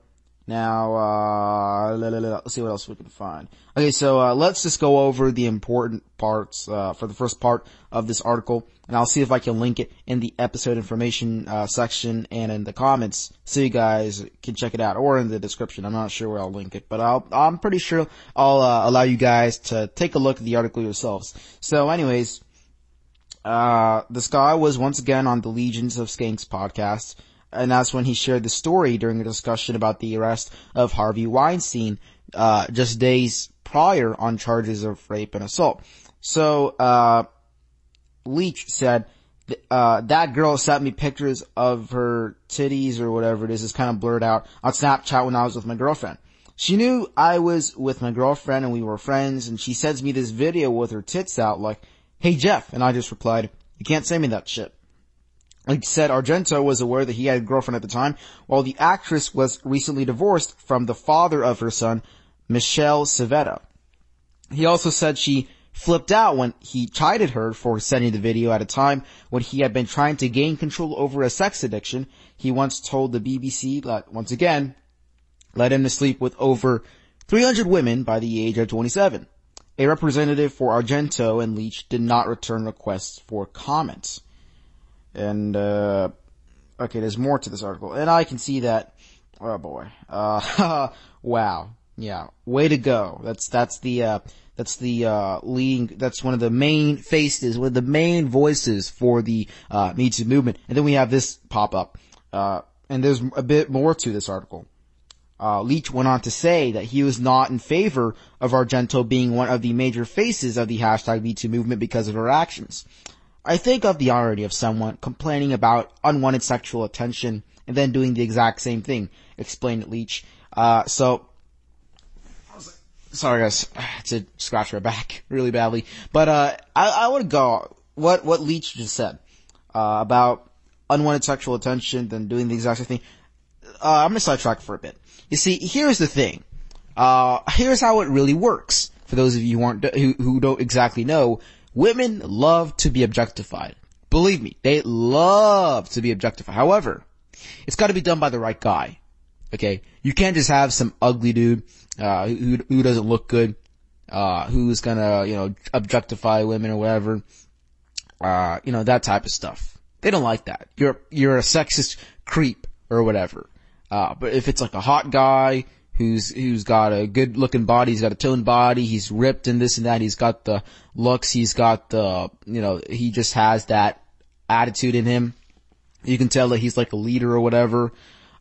Now, uh, let's see what else we can find. Okay, so, uh, let's just go over the important parts, uh, for the first part of this article, and I'll see if I can link it in the episode information, uh, section and in the comments so you guys can check it out, or in the description. I'm not sure where I'll link it, but I'll, I'm pretty sure I'll, uh, allow you guys to take a look at the article yourselves. So anyways, uh, this guy was once again on the Legions of Skanks podcast, and that's when he shared the story during a discussion about the arrest of Harvey Weinstein, uh, just days prior on charges of rape and assault. So, uh, Leach said, uh, that girl sent me pictures of her titties or whatever it is, it's kind of blurred out on Snapchat when I was with my girlfriend. She knew I was with my girlfriend and we were friends and she sends me this video with her tits out like, hey Jeff, and I just replied, you can't send me that shit. Like said, Argento was aware that he had a girlfriend at the time, while the actress was recently divorced from the father of her son, Michele Civetta. He also said she flipped out when he chided her for sending the video at a time when he had been trying to gain control over a sex addiction. He once told the BBC that, once again, led him to sleep with over 300 women by the age of 27. A representative for Argento and Leach did not return requests for comments. And, uh, okay, there's more to this article. And I can see that, oh boy, uh, wow. Yeah, way to go. That's, that's the, uh, that's the, uh, leading, that's one of the main faces, one of the main voices for the, uh, Me Too movement. And then we have this pop up. Uh, and there's a bit more to this article. Uh, Leach went on to say that he was not in favor of Argento being one of the major faces of the hashtag Me Too movement because of her actions. I think of the irony of someone complaining about unwanted sexual attention and then doing the exact same thing, explained Leach. Uh, so, sorry guys, I had to scratch my back really badly. But, uh, I, I would go, what, what Leach just said, uh, about unwanted sexual attention, then doing the exact same thing. Uh, I'm gonna sidetrack for a bit. You see, here's the thing. Uh, here's how it really works. For those of you who aren't, who, who don't exactly know, Women love to be objectified. Believe me, they love to be objectified. However, it's gotta be done by the right guy. Okay? You can't just have some ugly dude, uh, who, who doesn't look good, uh, who's gonna, you know, objectify women or whatever. Uh, you know, that type of stuff. They don't like that. You're, you're a sexist creep or whatever. Uh, but if it's like a hot guy who's, who's got a good looking body, he's got a toned body, he's ripped and this and that, he's got the looks, he's got the, you know, he just has that attitude in him. You can tell that he's like a leader or whatever.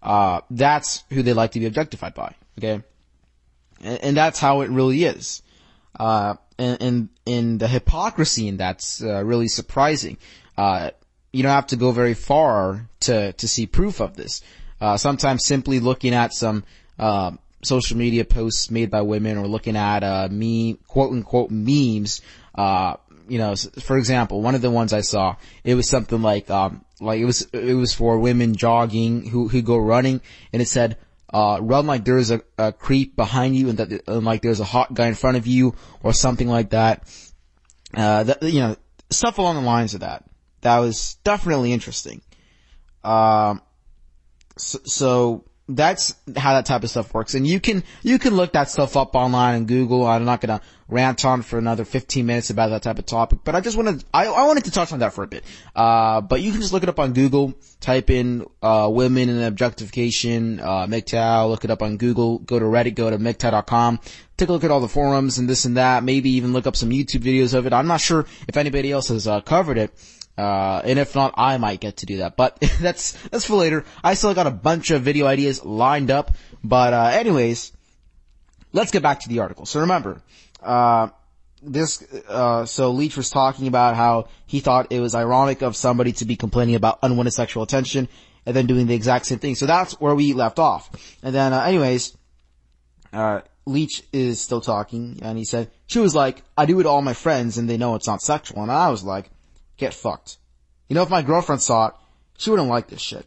Uh, that's who they like to be objectified by. Okay. And, and that's how it really is. Uh, and, and, and the hypocrisy in that's, uh, really surprising. Uh, you don't have to go very far to, to see proof of this. Uh, sometimes simply looking at some, uh, social media posts made by women or looking at, uh, meme, quote unquote memes, uh, you know, for example, one of the ones I saw, it was something like, um, like it was, it was for women jogging who, who go running and it said, uh, run like there's a, a creep behind you and that, and like there's a hot guy in front of you or something like that. Uh, that, you know, stuff along the lines of that. That was definitely interesting. Um, so, so that's how that type of stuff works. And you can, you can look that stuff up online and Google. I'm not gonna rant on for another 15 minutes about that type of topic, but I just wanted, I, I wanted to touch on that for a bit. Uh, but you can just look it up on Google, type in, uh, women and objectification, uh, MGTOW, look it up on Google, go to Reddit, go to MGTOW.com, take a look at all the forums and this and that, maybe even look up some YouTube videos of it. I'm not sure if anybody else has, uh, covered it. Uh, and if not, I might get to do that, but that's, that's for later. I still got a bunch of video ideas lined up, but, uh, anyways, let's get back to the article. So remember, uh, this, uh, so Leach was talking about how he thought it was ironic of somebody to be complaining about unwanted sexual attention and then doing the exact same thing. So that's where we left off. And then, uh, anyways, uh, Leach is still talking and he said, she was like, I do it to all my friends and they know it's not sexual. And I was like, get fucked. You know, if my girlfriend saw it, she wouldn't like this shit.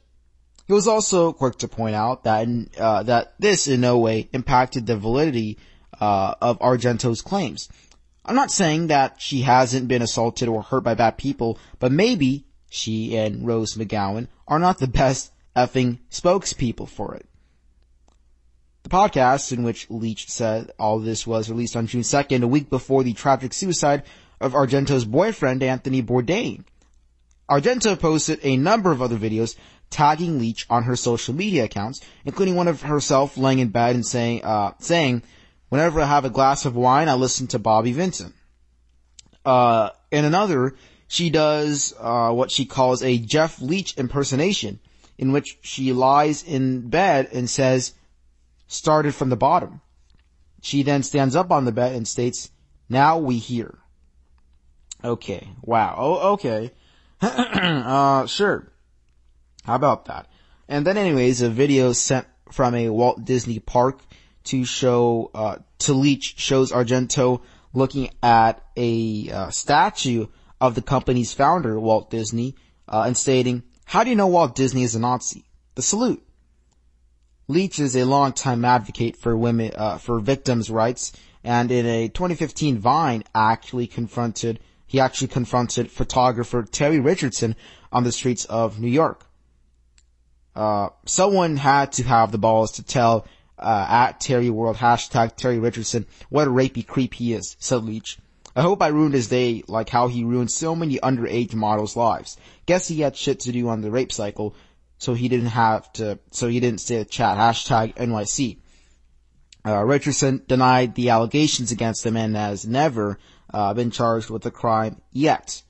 He was also quick to point out that, uh, that this in no way impacted the validity, uh, of Argento's claims. I'm not saying that she hasn't been assaulted or hurt by bad people, but maybe she and Rose McGowan are not the best effing spokespeople for it. The podcast in which Leach said all this was released on June 2nd, a week before the tragic suicide of Argento's boyfriend, Anthony Bourdain. Argento posted a number of other videos tagging Leach on her social media accounts, including one of herself laying in bed and saying, uh, saying, whenever I have a glass of wine, I listen to Bobby Vincent. Uh, in another, she does, uh, what she calls a Jeff Leach impersonation, in which she lies in bed and says, started from the bottom. She then stands up on the bed and states, now we hear. Okay. Wow. Oh, okay. uh, sure. How about that? And then anyways, a video sent from a Walt Disney park to show, uh, to Leach shows Argento looking at a uh, statue of the company's founder, Walt Disney, uh, and stating, how do you know Walt Disney is a Nazi? The salute. Leach is a longtime advocate for women, uh, for victims' rights, and in a 2015 Vine actually confronted he actually confronted photographer Terry Richardson on the streets of New York. Uh, someone had to have the balls to tell, uh, at Terry World, hashtag Terry Richardson, what a rapey creep he is, said Leach. I hope I ruined his day like how he ruined so many underage models' lives. Guess he had shit to do on the rape cycle, so he didn't have to, so he didn't stay to chat, hashtag NYC. Uh, Richardson denied the allegations against him and has never uh, been charged with a crime yet.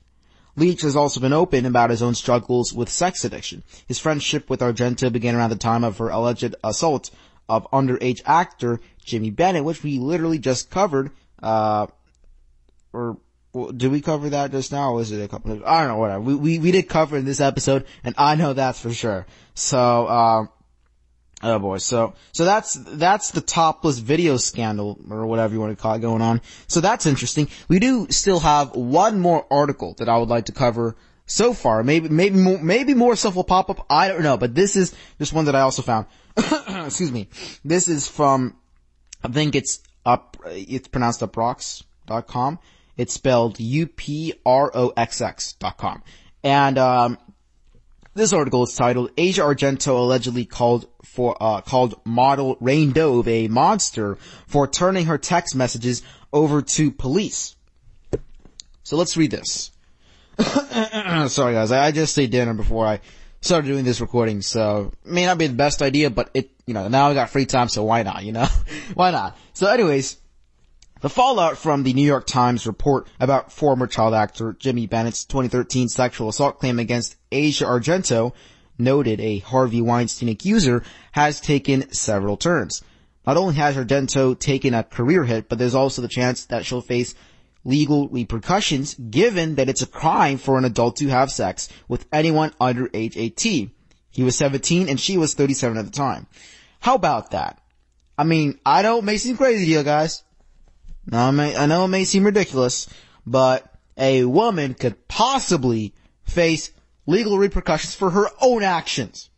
Leach has also been open about his own struggles with sex addiction. His friendship with Argento began around the time of her alleged assault of underage actor Jimmy Bennett, which we literally just covered, uh, or well, did we cover that just now? Or was it a couple of, I don't know, whatever. We, we, we did cover in this episode, and I know that's for sure. So, um, Oh boy, so, so that's, that's the topless video scandal, or whatever you want to call it going on. So that's interesting. We do still have one more article that I would like to cover so far. Maybe, maybe more, maybe more stuff will pop up. I don't know, but this is just one that I also found. Excuse me. This is from, I think it's up, it's pronounced uproxx.com. It's spelled U-P-R-O-X-X dot com. And, um, this article is titled Asia Argento allegedly called for, uh, called model Rain Dove a monster for turning her text messages over to police. So let's read this. Sorry guys, I, just ate dinner before I started doing this recording, so may not be the best idea, but it, you know, now I got free time, so why not, you know? why not? So anyways, the fallout from the New York Times report about former child actor Jimmy Bennett's 2013 sexual assault claim against Asia Argento, noted a Harvey Weinstein accuser, has taken several turns. Not only has Argento taken a career hit, but there's also the chance that she'll face legal repercussions given that it's a crime for an adult to have sex with anyone under age 18. He was 17 and she was 37 at the time. How about that? I mean, I know it may seem crazy to you guys. I, may, I know it may seem ridiculous, but a woman could possibly face legal repercussions for her own actions.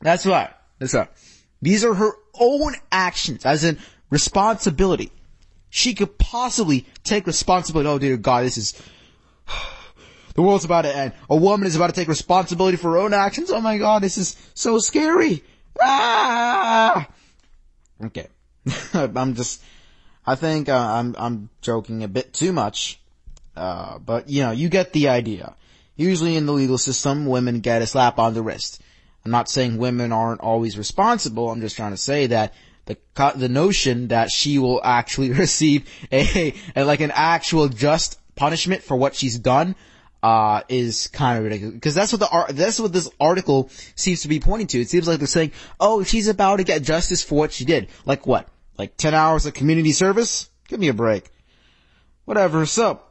That's right. That's right. These are her own actions, as in responsibility. She could possibly take responsibility. Oh dear God, this is, the world's about to end. A woman is about to take responsibility for her own actions. Oh my God, this is so scary. Ah! Okay. I'm just, I think uh, I'm, I'm joking a bit too much. Uh, but you know, you get the idea. Usually in the legal system, women get a slap on the wrist. I'm not saying women aren't always responsible. I'm just trying to say that the the notion that she will actually receive a, a like an actual just punishment for what she's done uh, is kind of ridiculous because that's what the that's what this article seems to be pointing to. It seems like they're saying, "Oh, she's about to get justice for what she did." Like what? Like ten hours of community service? Give me a break. Whatever. So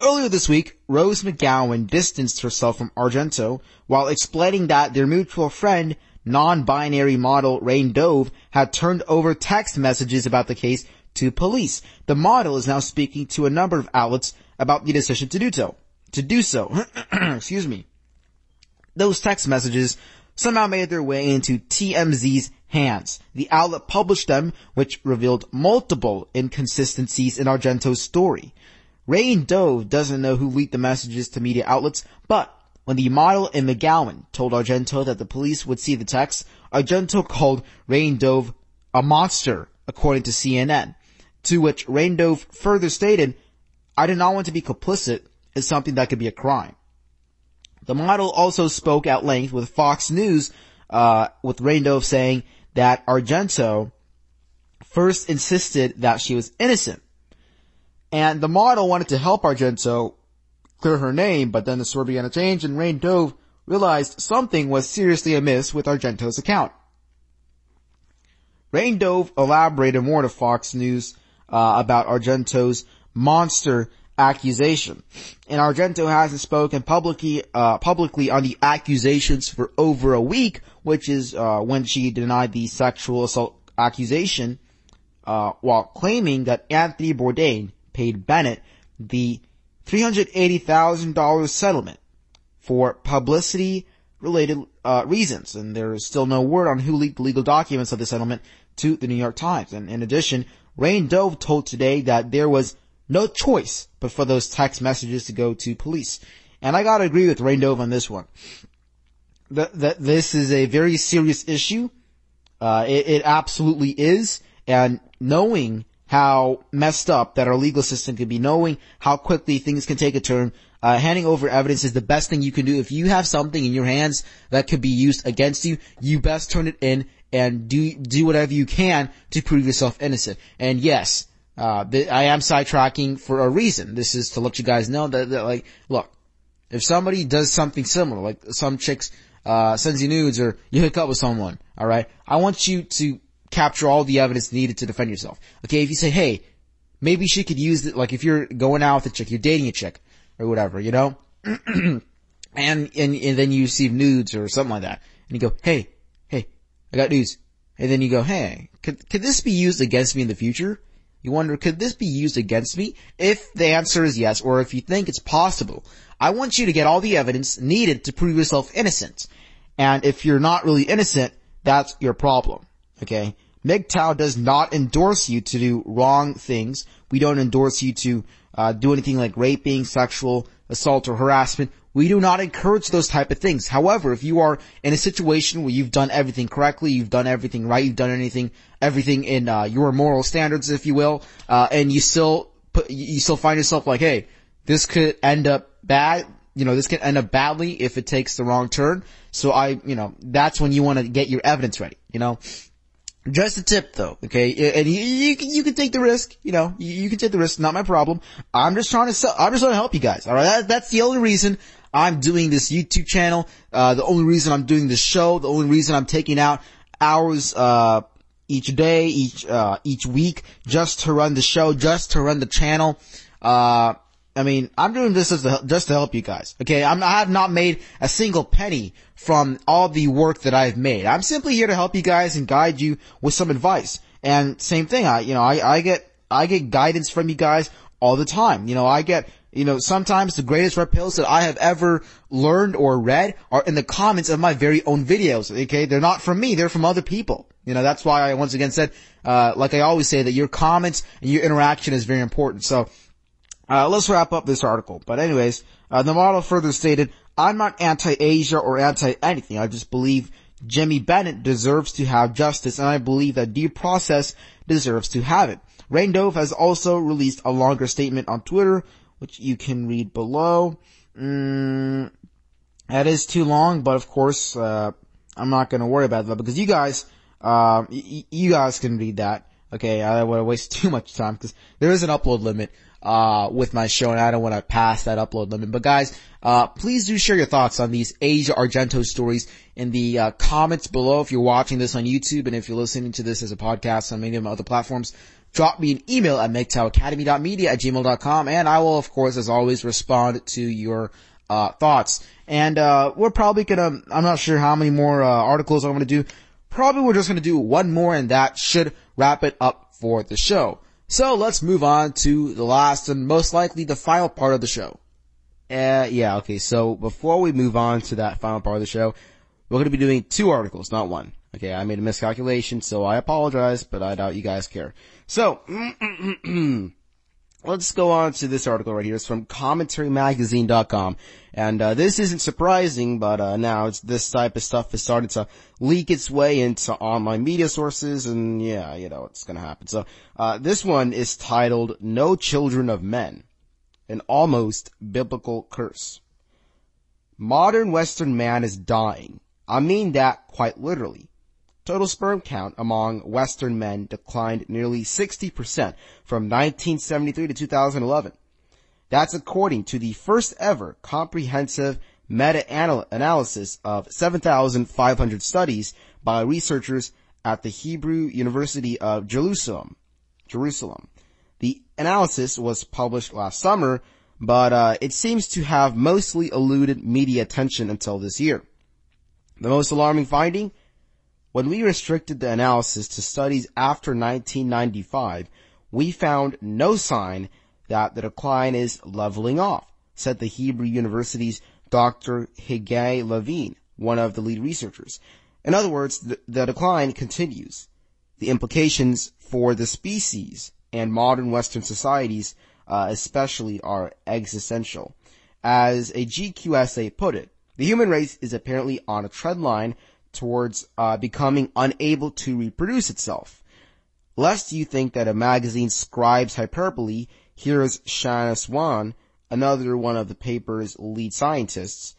Earlier this week, Rose McGowan distanced herself from Argento while explaining that their mutual friend, non-binary model Rain Dove, had turned over text messages about the case to police. The model is now speaking to a number of outlets about the decision to do so. To do so. Excuse me. Those text messages somehow made their way into TMZ's hands. The outlet published them, which revealed multiple inconsistencies in Argento's story. Rain Dove doesn't know who leaked the messages to media outlets, but when the model and McGowan told Argento that the police would see the text, Argento called Rain Dove a monster, according to CNN. To which Rain Dove further stated, I did not want to be complicit in something that could be a crime. The model also spoke at length with Fox News, uh, with Rain Dove saying that Argento first insisted that she was innocent and the model wanted to help Argento clear her name, but then the story began to change and Rain Dove realized something was seriously amiss with Argento's account. Rain Dove elaborated more to Fox News uh, about Argento's monster accusation. And Argento hasn't spoken publicly, uh, publicly on the accusations for over a week, which is, uh, when she denied the sexual assault accusation, uh, while claiming that Anthony Bourdain paid Bennett the $380,000 settlement for publicity related uh, reasons, and there is still no word on who leaked the legal documents of the settlement to the New York Times. And in addition, Rain Dove told today that there was no choice but for those text messages to go to police. And I gotta agree with Rain Dove on this one. That, that this is a very serious issue. Uh, it, it absolutely is. And knowing how messed up that our legal system can be, knowing how quickly things can take a turn. Uh, handing over evidence is the best thing you can do. If you have something in your hands that could be used against you, you best turn it in and do do whatever you can to prove yourself innocent. And yes, uh, I am sidetracking for a reason. This is to let you guys know that, that like, look, if somebody does something similar, like some chicks uh, sends you nudes or you hook up with someone, all right, I want you to capture all the evidence needed to defend yourself. Okay, if you say, hey, maybe she could use it, like if you're going out with a chick, you're dating a chick, or whatever, you know? and, and, and then you receive nudes or something like that. And you go, hey, hey, I got news. And then you go, hey, could, could this be used against me in the future? You wonder, could this be used against me? If the answer is yes, or if you think it's possible, I want you to get all the evidence needed to prove yourself innocent. And if you're not really innocent, that's your problem. Okay? MGTOW does not endorse you to do wrong things We don't endorse you to uh, do anything like raping, sexual assault, or harassment. We do not encourage those type of things. However, if you are in a situation where you've done everything correctly, you've done everything right, you've done anything, everything in uh, your moral standards, if you will, uh, and you still put, you still find yourself like, hey, this could end up bad. You know, this could end up badly if it takes the wrong turn. So I, you know, that's when you want to get your evidence ready. You know, just a tip though, okay? And you, you, can, you can take the risk, you know, you, you, can take the risk, not my problem. I'm just trying to sell, I'm just trying to help you guys, alright? That, that's the only reason I'm doing this YouTube channel, uh, the only reason I'm doing this show, the only reason I'm taking out hours, uh, each day, each, uh, each week, just to run the show, just to run the channel, uh, I mean, I'm doing this as to, just to help you guys. Okay, I'm, I have not made a single penny from all the work that I've made. I'm simply here to help you guys and guide you with some advice. And same thing, I, you know, I, I get, I get guidance from you guys all the time. You know, I get, you know, sometimes the greatest red pills that I have ever learned or read are in the comments of my very own videos. Okay, they're not from me; they're from other people. You know, that's why I once again said, uh, like I always say, that your comments and your interaction is very important. So uh, let's wrap up this article. But anyways, uh, the model further stated, I'm not anti-Asia or anti-anything. I just believe Jimmy Bennett deserves to have justice and I believe that due process deserves to have it. Rain Dove has also released a longer statement on Twitter, which you can read below. Mm, that is too long, but of course, uh, I'm not gonna worry about that because you guys, uh, y- you guys can read that. Okay, I don't want to waste too much time because there is an upload limit uh, with my show and I don't want to pass that upload limit. But guys, uh, please do share your thoughts on these Asia Argento stories in the uh, comments below if you're watching this on YouTube and if you're listening to this as a podcast on many of my other platforms. Drop me an email at MGTOWacademy.media at gmail.com and I will of course as always respond to your uh, thoughts. And uh, we're probably gonna, I'm not sure how many more uh, articles I'm gonna do. Probably we're just gonna do one more and that should wrap it up for the show. So let's move on to the last and most likely the final part of the show. Uh, yeah, okay, so before we move on to that final part of the show, we're gonna be doing two articles, not one. Okay, I made a miscalculation, so I apologize, but I doubt you guys care. So, let's go on to this article right here. It's from commentarymagazine.com. And, uh, this isn't surprising, but, uh, now it's this type of stuff is starting to leak its way into online media sources and yeah, you know, it's gonna happen. So, uh, this one is titled No Children of Men. An almost biblical curse. Modern Western man is dying. I mean that quite literally. Total sperm count among Western men declined nearly 60% from 1973 to 2011. That's according to the first ever comprehensive meta-analysis of 7,500 studies by researchers at the Hebrew University of Jerusalem. Jerusalem. The analysis was published last summer, but uh, it seems to have mostly eluded media attention until this year. The most alarming finding? When we restricted the analysis to studies after 1995, we found no sign that the decline is leveling off, said the Hebrew University's Dr. Haggai Levine, one of the lead researchers. In other words, the, the decline continues. The implications for the species and modern Western societies, uh, especially, are existential. As a GQ essay put it, the human race is apparently on a trend line towards uh, becoming unable to reproduce itself. Lest you think that a magazine scribes hyperbole, here's Shanna Swan, another one of the paper's lead scientists.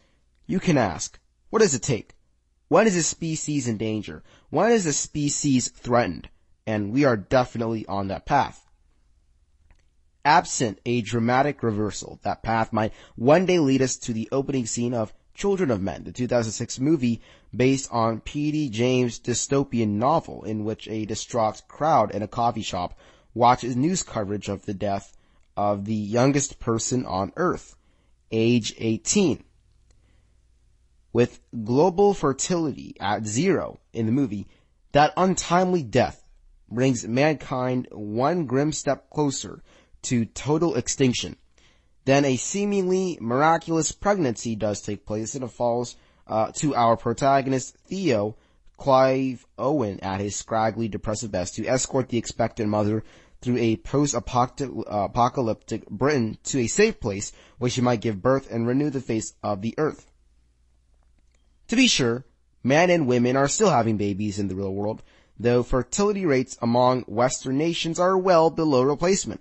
You can ask, what does it take? When is a species in danger? When is a species threatened? And we are definitely on that path. Absent a dramatic reversal, that path might one day lead us to the opening scene of Children of Men, the 2006 movie based on P.D. James' dystopian novel in which a distraught crowd in a coffee shop watches news coverage of the death of the youngest person on earth, age 18. With global fertility at zero in the movie, that untimely death brings mankind one grim step closer to total extinction. Then a seemingly miraculous pregnancy does take place and it falls uh, to our protagonist Theo, Clive Owen at his scraggly, depressive best to escort the expectant mother through a post-apocalyptic Britain to a safe place where she might give birth and renew the face of the earth. To be sure, men and women are still having babies in the real world, though fertility rates among Western nations are well below replacement.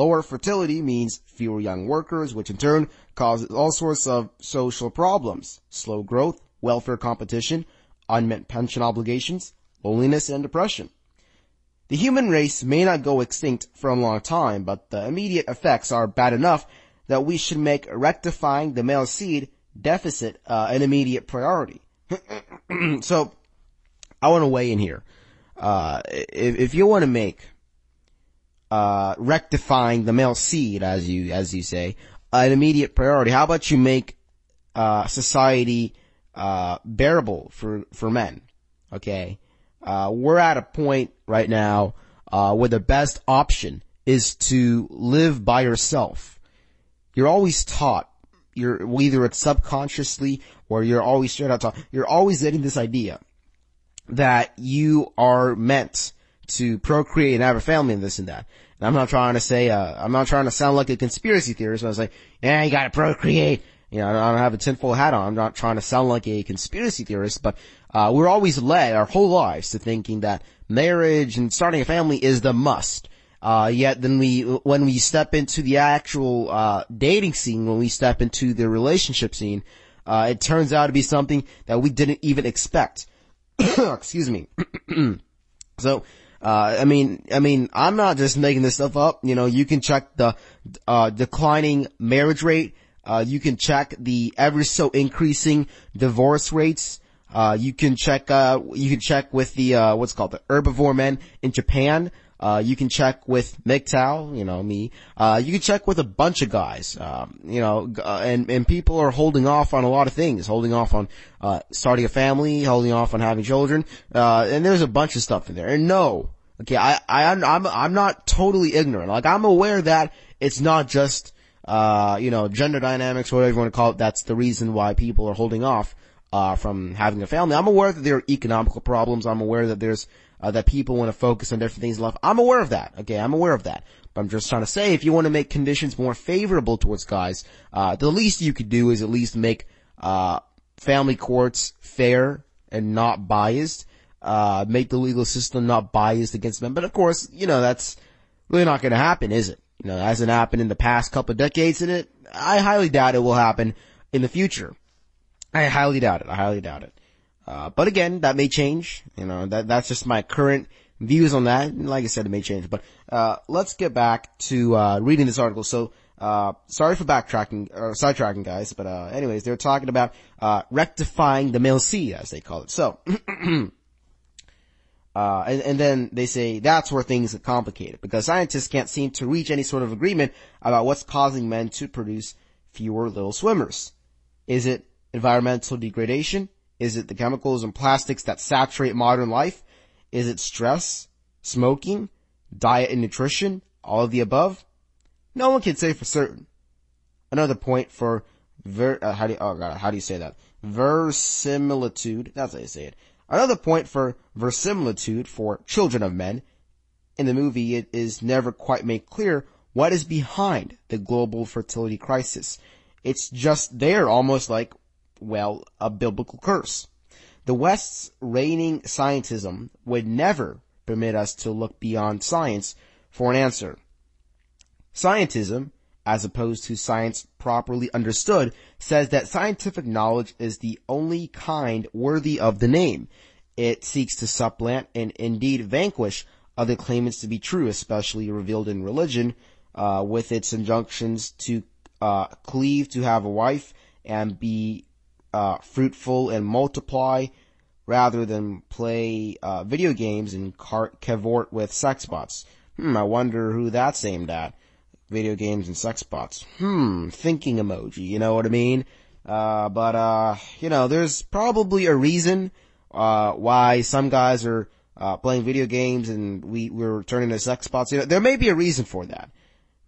Lower fertility means fewer young workers, which in turn causes all sorts of social problems. Slow growth, welfare competition, unmet pension obligations, loneliness, and depression. The human race may not go extinct for a long time, but the immediate effects are bad enough that we should make rectifying the male seed deficit uh, an immediate priority. so, I want to weigh in here. Uh, if, if you want to make uh, rectifying the male seed, as you as you say, an immediate priority. How about you make uh, society uh, bearable for for men? Okay, uh, we're at a point right now uh, where the best option is to live by yourself. You're always taught. You're either it's subconsciously or you're always straight out taught. You're always getting this idea that you are meant to procreate and have a family and this and that. And I'm not trying to say, uh, I'm not trying to sound like a conspiracy theorist. But I was like, yeah, you gotta procreate. You know, I don't have a tinfoil hat on. I'm not trying to sound like a conspiracy theorist, but, uh, we're always led our whole lives to thinking that marriage and starting a family is the must. Uh, yet then we, when we step into the actual, uh, dating scene, when we step into the relationship scene, uh, it turns out to be something that we didn't even expect. Excuse me. so, uh, I mean, I mean, I'm not just making this stuff up. You know, you can check the, uh, declining marriage rate. Uh, you can check the ever so increasing divorce rates. Uh, you can check, uh, you can check with the, uh, what's called the herbivore men in Japan. Uh, you can check with MGTOW, you know, me. Uh, you can check with a bunch of guys, um, you know, uh, and, and people are holding off on a lot of things, holding off on, uh, starting a family, holding off on having children, uh, and there's a bunch of stuff in there. And no, okay, I, I, I'm, I'm not totally ignorant. Like, I'm aware that it's not just, uh, you know, gender dynamics, whatever you want to call it, that's the reason why people are holding off, uh, from having a family. I'm aware that there are economical problems. I'm aware that there's uh, that people want to focus on different things in life. I'm aware of that. Okay, I'm aware of that. But I'm just trying to say, if you want to make conditions more favorable towards guys, uh, the least you could do is at least make uh, family courts fair and not biased. Uh, make the legal system not biased against men. But of course, you know that's really not going to happen, is it? You know, it hasn't happened in the past couple of decades, and it I highly doubt it will happen in the future. I highly doubt it. I highly doubt it. Uh, but again, that may change. You know, that, that's just my current views on that. Like I said, it may change. But, uh, let's get back to, uh, reading this article. So, uh, sorry for backtracking, or sidetracking guys, but, uh, anyways, they're talking about, uh, rectifying the male C, as they call it. So, Uh, and, and, then they say that's where things get complicated because scientists can't seem to reach any sort of agreement about what's causing men to produce fewer little swimmers. Is it environmental degradation? Is it the chemicals and plastics that saturate modern life? Is it stress, smoking, diet and nutrition, all of the above? No one can say for certain. Another point for ver, uh, how do you, oh god, how do you say that? Verisimilitude, that's how you say it. Another point for verisimilitude for children of men. In the movie, it is never quite made clear what is behind the global fertility crisis. It's just there almost like well, a biblical curse. The West's reigning scientism would never permit us to look beyond science for an answer. Scientism, as opposed to science properly understood, says that scientific knowledge is the only kind worthy of the name. It seeks to supplant and indeed vanquish other claimants to be true, especially revealed in religion, uh, with its injunctions to uh, cleave to have a wife and be uh, fruitful and multiply rather than play uh, video games and car- cavort with sex bots. Hmm, I wonder who that's aimed at. Video games and sex bots. Hmm, thinking emoji, you know what I mean? Uh, but, uh, you know, there's probably a reason, uh, why some guys are, uh, playing video games and we, we're turning to sex bots. You know, there may be a reason for that.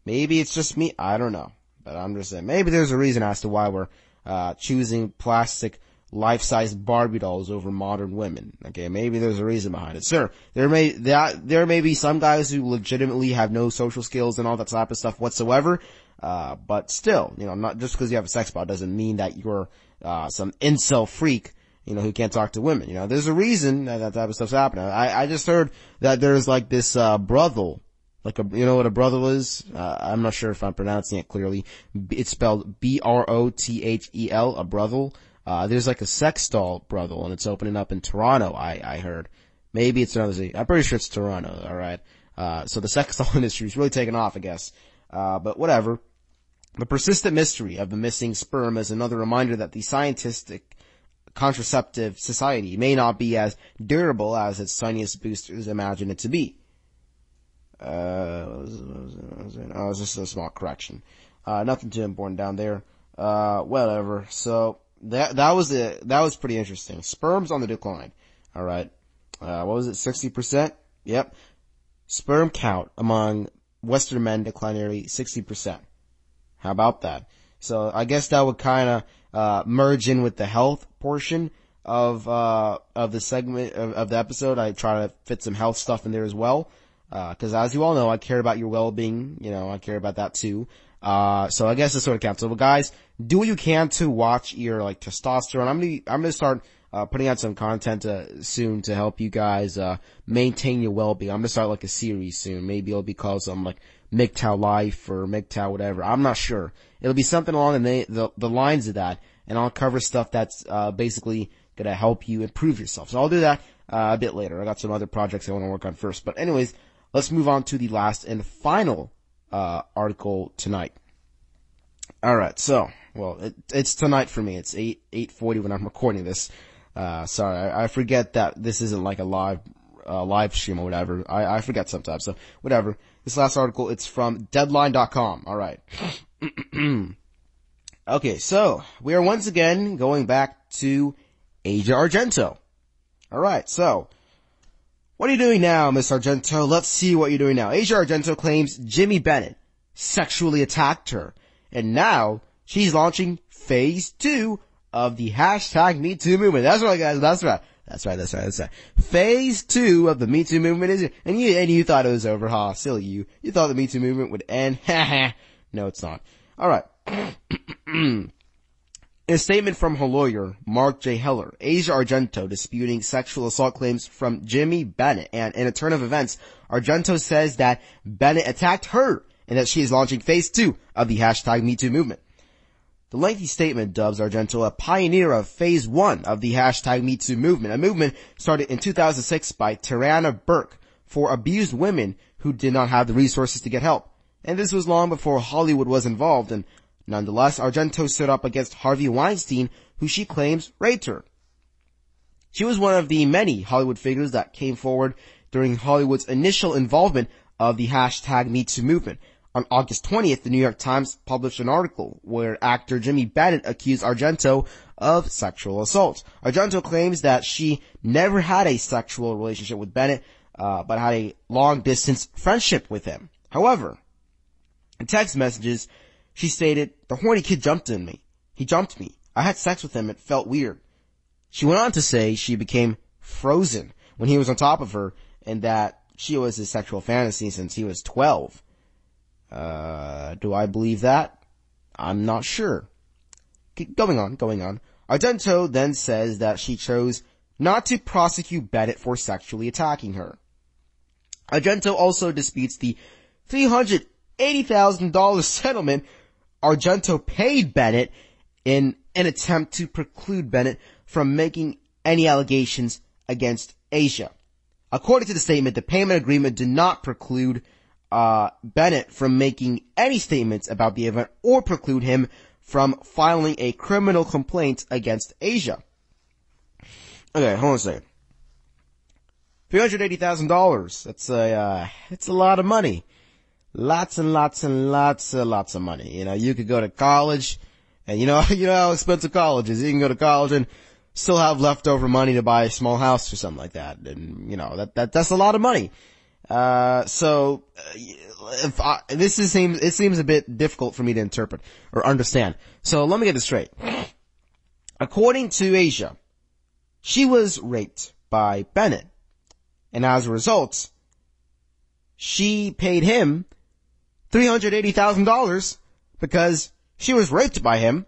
Maybe it's just me. I don't know. But I'm just saying, maybe there's a reason as to why we're uh, choosing plastic life-size Barbie dolls over modern women. Okay, maybe there's a reason behind it. Sure, there may, that, there may be some guys who legitimately have no social skills and all that type of stuff whatsoever, uh, but still, you know, not just because you have a sex bot doesn't mean that you're, uh, some incel freak, you know, who can't talk to women. You know, there's a reason that that type of stuff's happening. I, I just heard that there's like this, uh, brothel, like a, you know what a brothel is? Uh, I'm not sure if I'm pronouncing it clearly. It's spelled B-R-O-T-H-E-L, a brothel. Uh, there's like a sex doll brothel and it's opening up in Toronto, I, I heard. Maybe it's another city. I'm pretty sure it's Toronto, alright? Uh, so the sex doll industry is really taking off, I guess. Uh, but whatever. The persistent mystery of the missing sperm is another reminder that the scientific contraceptive society may not be as durable as its tiniest boosters imagine it to be. It? Oh, it's just a small correction. Uh, nothing too important down there. Uh, whatever. So, that, that was it. That was pretty interesting. Sperm's on the decline. Alright. Uh, what was it? 60%? Yep. Sperm count among Western men declined nearly 60%. How about that? So I guess that would kind of, uh, merge in with the health portion of, uh, of the segment of, of, the episode. I try to fit some health stuff in there as well. Uh, cause as you all know, I care about your well-being. You know, I care about that too. Uh, so I guess it sort of counts. So, but guys, do what you can to watch your like testosterone. I'm gonna, I'm gonna start, uh, putting out some content, uh, soon to help you guys, uh, maintain your well-being. I'm gonna start like a series soon. Maybe it'll be called something like MGTOW Life or MGTOW whatever. I'm not sure. It'll be something along the, the, the lines of that. And I'll cover stuff that's, uh, basically gonna help you improve yourself. So I'll do that, uh, a bit later. I got some other projects I want to work on first. But anyways, let's move on to the last and final uh, article tonight. All right, so well, it, it's tonight for me. It's eight eight forty when I'm recording this. Uh, sorry, I, I, forget that this isn't like a live uh, live stream or whatever. I, I forget sometimes. So whatever. This last article, it's from Deadline.com. All right. okay, so we are once again going back to Asia Argento. All right, so what are you doing now, Miss Argento? Let's see what you're doing now. Asia Argento claims Jimmy Bennett sexually attacked her. And now she's launching phase two of the hashtag Me Too movement. That's right, guys. That's right. That's right. That's right. That's right. Phase two of the Me Too movement is, and you, and you thought it was over, huh? Silly you. You thought the Me Too movement would end. Ha ha. no, it's not. Alright. In a statement from her lawyer, Mark J. Heller, Asia Argento disputing sexual assault claims from Jimmy Bennett, and in a turn of events, Argento says that Bennett attacked her and that she is launching phase two of the hashtag MeToo movement. The lengthy statement dubs Argento a pioneer of phase one of the hashtag MeToo movement, a movement started in 2006 by Tarana Burke for abused women who did not have the resources to get help. And this was long before Hollywood was involved and Nonetheless, Argento stood up against Harvey Weinstein, who she claims raped her. She was one of the many Hollywood figures that came forward during Hollywood's initial involvement of the hashtag MeToo movement. On August 20th, the New York Times published an article where actor Jimmy Bennett accused Argento of sexual assault. Argento claims that she never had a sexual relationship with Bennett, uh, but had a long distance friendship with him. However, in text messages, she stated, the horny kid jumped in me. He jumped me. I had sex with him. It felt weird. She went on to say she became frozen when he was on top of her and that she was his sexual fantasy since he was 12. Uh, do I believe that? I'm not sure. Keep going on, going on. Argento then says that she chose not to prosecute Bennett for sexually attacking her. Argento also disputes the $380,000 settlement Argento paid Bennett in an attempt to preclude Bennett from making any allegations against Asia. According to the statement, the payment agreement did not preclude uh, Bennett from making any statements about the event or preclude him from filing a criminal complaint against Asia. Okay, hold on a second. Three hundred eighty thousand dollars. That's a uh, it's a lot of money lots and lots and lots and lots of money. You know, you could go to college and you know, you know how expensive college is. You can go to college and still have leftover money to buy a small house or something like that. And, you know, that, that, that's a lot of money. Uh, so, uh, if I, this is, seems, it seems a bit difficult for me to interpret or understand. So let me get this straight. according to Asia, she was raped by Bennett. And as a result, she paid him $380,000 because she was raped by him.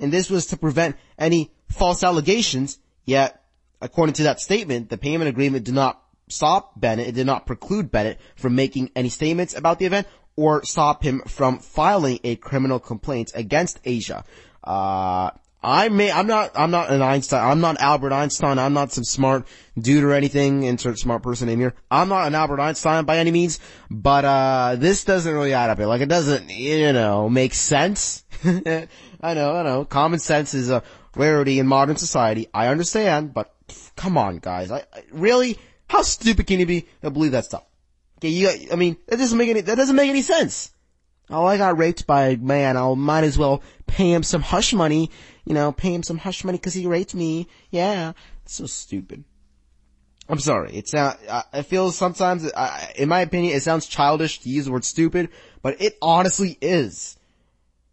And this was to prevent any false allegations. Yet, according to that statement, the payment agreement did not stop Bennett. It did not preclude Bennett from making any statements about the event or stop him from filing a criminal complaint against Asia. Uh, I may, I'm not, I'm not an Einstein, I'm not Albert Einstein, I'm not some smart dude or anything, insert smart person in here. I'm not an Albert Einstein by any means, but, uh, this doesn't really add up here. Like it doesn't, you know, make sense. I know, I know, common sense is a rarity in modern society. I understand, but come on guys, I, I really, how stupid can you be to believe that stuff? Okay, you, I mean, that doesn't make any, that doesn't make any sense. Oh, I got raped by a man. I might as well pay him some hush money. You know, pay him some hush money because he raped me. Yeah, it's so stupid. I'm sorry. It's not. I feel sometimes, I, in my opinion, it sounds childish to use the word stupid, but it honestly is.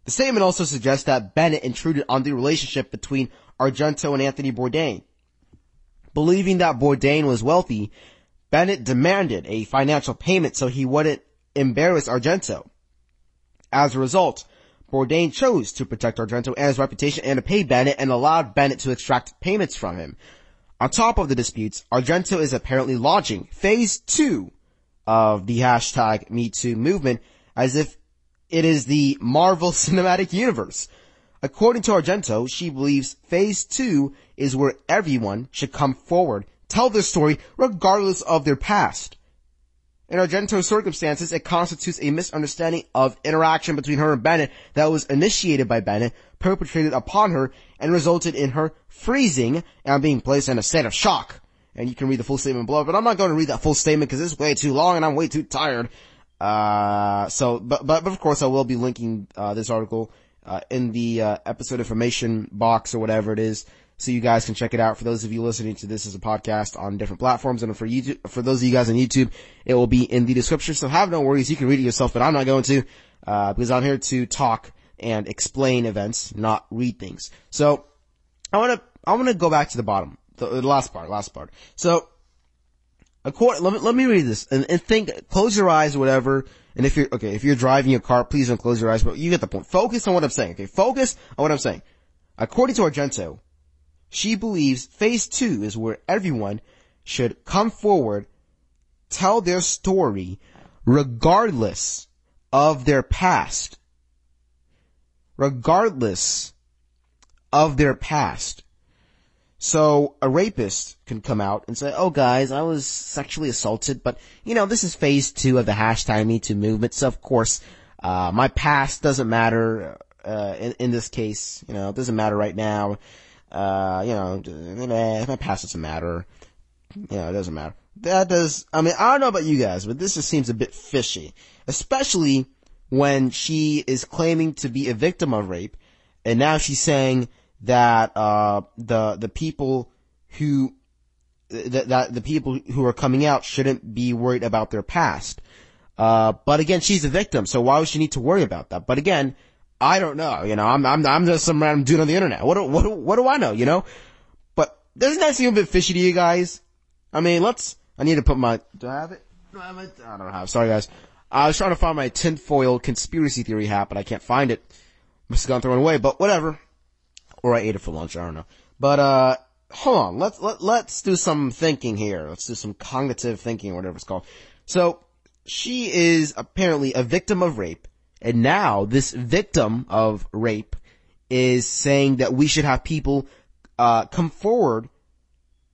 The statement also suggests that Bennett intruded on the relationship between Argento and Anthony Bourdain. Believing that Bourdain was wealthy, Bennett demanded a financial payment so he wouldn't embarrass Argento. As a result, Bourdain chose to protect Argento and his reputation and to pay Bennett and allowed Bennett to extract payments from him. On top of the disputes, Argento is apparently launching phase two of the hashtag MeToo movement as if it is the Marvel Cinematic Universe. According to Argento, she believes phase two is where everyone should come forward, tell their story regardless of their past. In Argento's circumstances, it constitutes a misunderstanding of interaction between her and Bennett that was initiated by Bennett, perpetrated upon her, and resulted in her freezing and being placed in a state of shock. And you can read the full statement below, but I'm not going to read that full statement because it's way too long and I'm way too tired. Uh, so, but, but, but of course I will be linking, uh, this article, uh, in the, uh, episode information box or whatever it is so you guys can check it out. For those of you listening to this as a podcast on different platforms, and for YouTube, for those of you guys on YouTube, it will be in the description. So have no worries, you can read it yourself, but I'm not going to, uh, because I'm here to talk and explain events, not read things. So I want to, I want to go back to the bottom, the, the last part, last part. So according, let me, let me read this and, and think, close your eyes or whatever. And if you're, okay, if you're driving your car, please don't close your eyes, but you get the point. Focus on what I'm saying, okay? Focus on what I'm saying. According to Argento, she believes phase two is where everyone should come forward, tell their story, regardless of their past. Regardless of their past. So a rapist can come out and say, oh guys, I was sexually assaulted, but you know, this is phase two of the hashtag Me Too movement, so of course, uh, my past doesn't matter, uh, in, in this case, you know, it doesn't matter right now uh, you know, my past doesn't matter. You know, it doesn't matter. That does, I mean, I don't know about you guys, but this just seems a bit fishy. Especially when she is claiming to be a victim of rape, and now she's saying that, uh, the, the people who, that, that the people who are coming out shouldn't be worried about their past. Uh, but again, she's a victim, so why would she need to worry about that? But again, I don't know. You know, I'm, I'm, I'm just some random dude on the internet. What do, what do, what do I know? You know? But doesn't that seem a bit fishy to you guys? I mean, let's, I need to put my, do I have it? No, I, have it? I don't have, sorry guys. I was trying to find my tinfoil conspiracy theory hat, but I can't find it. Must have gone thrown away, but whatever. Or I ate it for lunch, I don't know. But, uh, hold on, let's, let, let's do some thinking here. Let's do some cognitive thinking or whatever it's called. So, she is apparently a victim of rape and now this victim of rape is saying that we should have people, uh, come forward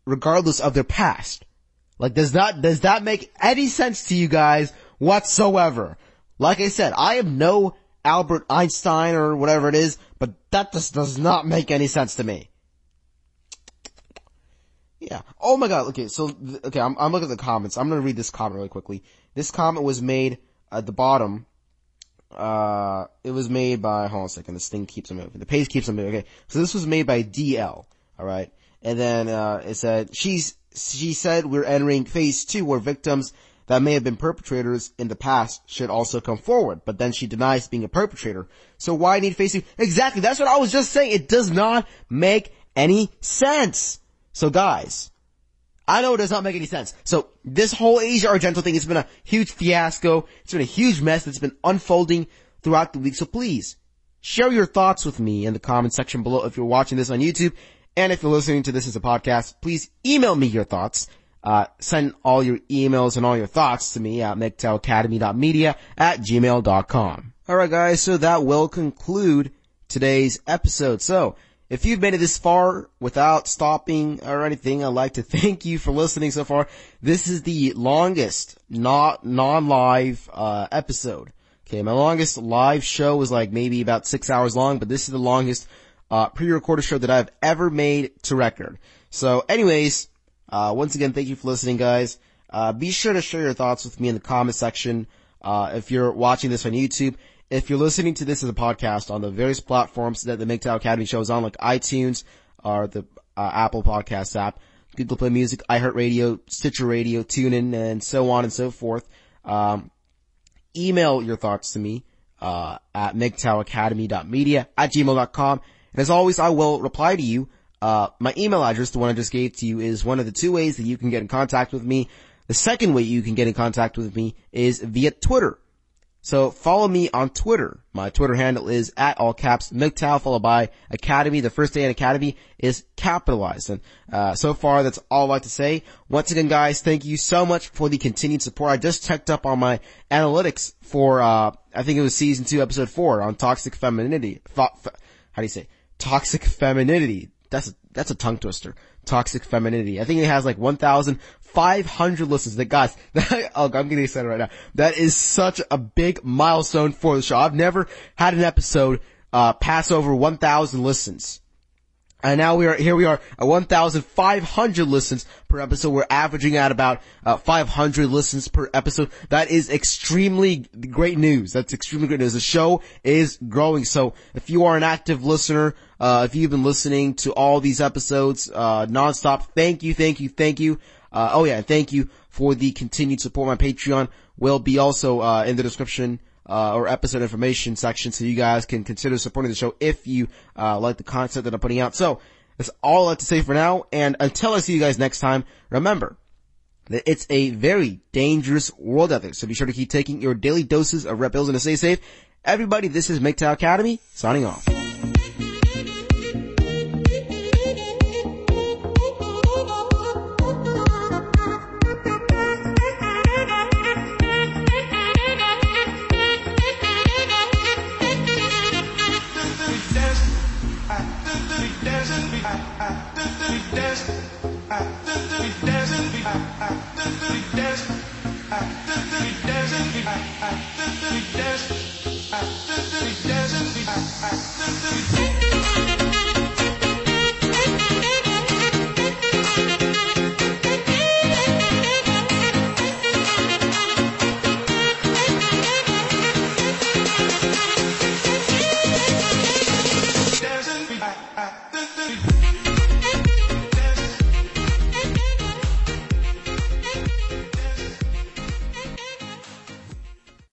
regardless of their past. Like, does that, does that make any sense to you guys whatsoever? Like I said, I am no Albert Einstein or whatever it is, but that just does not make any sense to me. Yeah. Oh my god. Okay. So, okay. I'm, I'm looking at the comments. I'm going to read this comment really quickly. This comment was made at the bottom uh, it was made by, hold on a second, this thing keeps on moving. The page keeps on moving. Okay. So this was made by DL. Alright. And then, uh, it said, she's, she said we're entering phase two where victims that may have been perpetrators in the past should also come forward. But then she denies being a perpetrator. So why need facing? Exactly. That's what I was just saying. It does not make any sense. So guys, I know it does not make any sense. So this whole Asia Argento thing has been a huge fiasco. It's been a huge mess that's been unfolding throughout the week. So please share your thoughts with me in the comment section below if you're watching this on YouTube. And if you're listening to this as a podcast, please email me your thoughts. Uh, send all your emails and all your thoughts to me at MGTOWacademy.media at gmail.com. Alright guys, so that will conclude today's episode. So, if you've made it this far without stopping or anything, I'd like to thank you for listening so far. This is the longest not non-live uh, episode. Okay, my longest live show was like maybe about six hours long, but this is the longest uh, pre-recorded show that I've ever made to record. So, anyways, uh, once again, thank you for listening, guys. Uh, be sure to share your thoughts with me in the comment section. Uh, if you're watching this on YouTube, if you're listening to this as a podcast on the various platforms that the MGTOW Academy shows on, like iTunes or the uh, Apple Podcast app, Google Play Music, iHeartRadio, Stitcher Radio, TuneIn, and so on and so forth. Um, email your thoughts to me uh, at MGTOWacademy.media at gmail.com. And as always, I will reply to you uh, my email address, the one I just gave to you, is one of the two ways that you can get in contact with me. The second way you can get in contact with me is via Twitter. So follow me on Twitter. My Twitter handle is at all caps MGTOW followed by Academy. The first day in Academy is capitalized. And, uh, so far that's all I'd like to say. Once again guys, thank you so much for the continued support. I just checked up on my analytics for, uh, I think it was season two, episode four on toxic femininity. how do you say? Toxic femininity that's a, that's a tongue twister. Toxic femininity. I think it has like 1,500 listens. That guys, that, oh, I'm getting excited right now. That is such a big milestone for the show. I've never had an episode, uh, pass over 1,000 listens. And now we are, here we are at 1,500 listens per episode. We're averaging at about, uh, 500 listens per episode. That is extremely great news. That's extremely great news. The show is growing. So if you are an active listener, uh, if you've been listening to all these episodes, uh, nonstop, thank you, thank you, thank you. Uh, oh yeah, thank you for the continued support. My Patreon will be also, uh, in the description uh, or episode information section so you guys can consider supporting the show if you uh, like the content that I'm putting out. So that's all I have to say for now. And until I see you guys next time, remember that it's a very dangerous world out there. So be sure to keep taking your daily doses of Red Pills and to stay safe. Everybody, this is MGTOW Academy signing off. I, I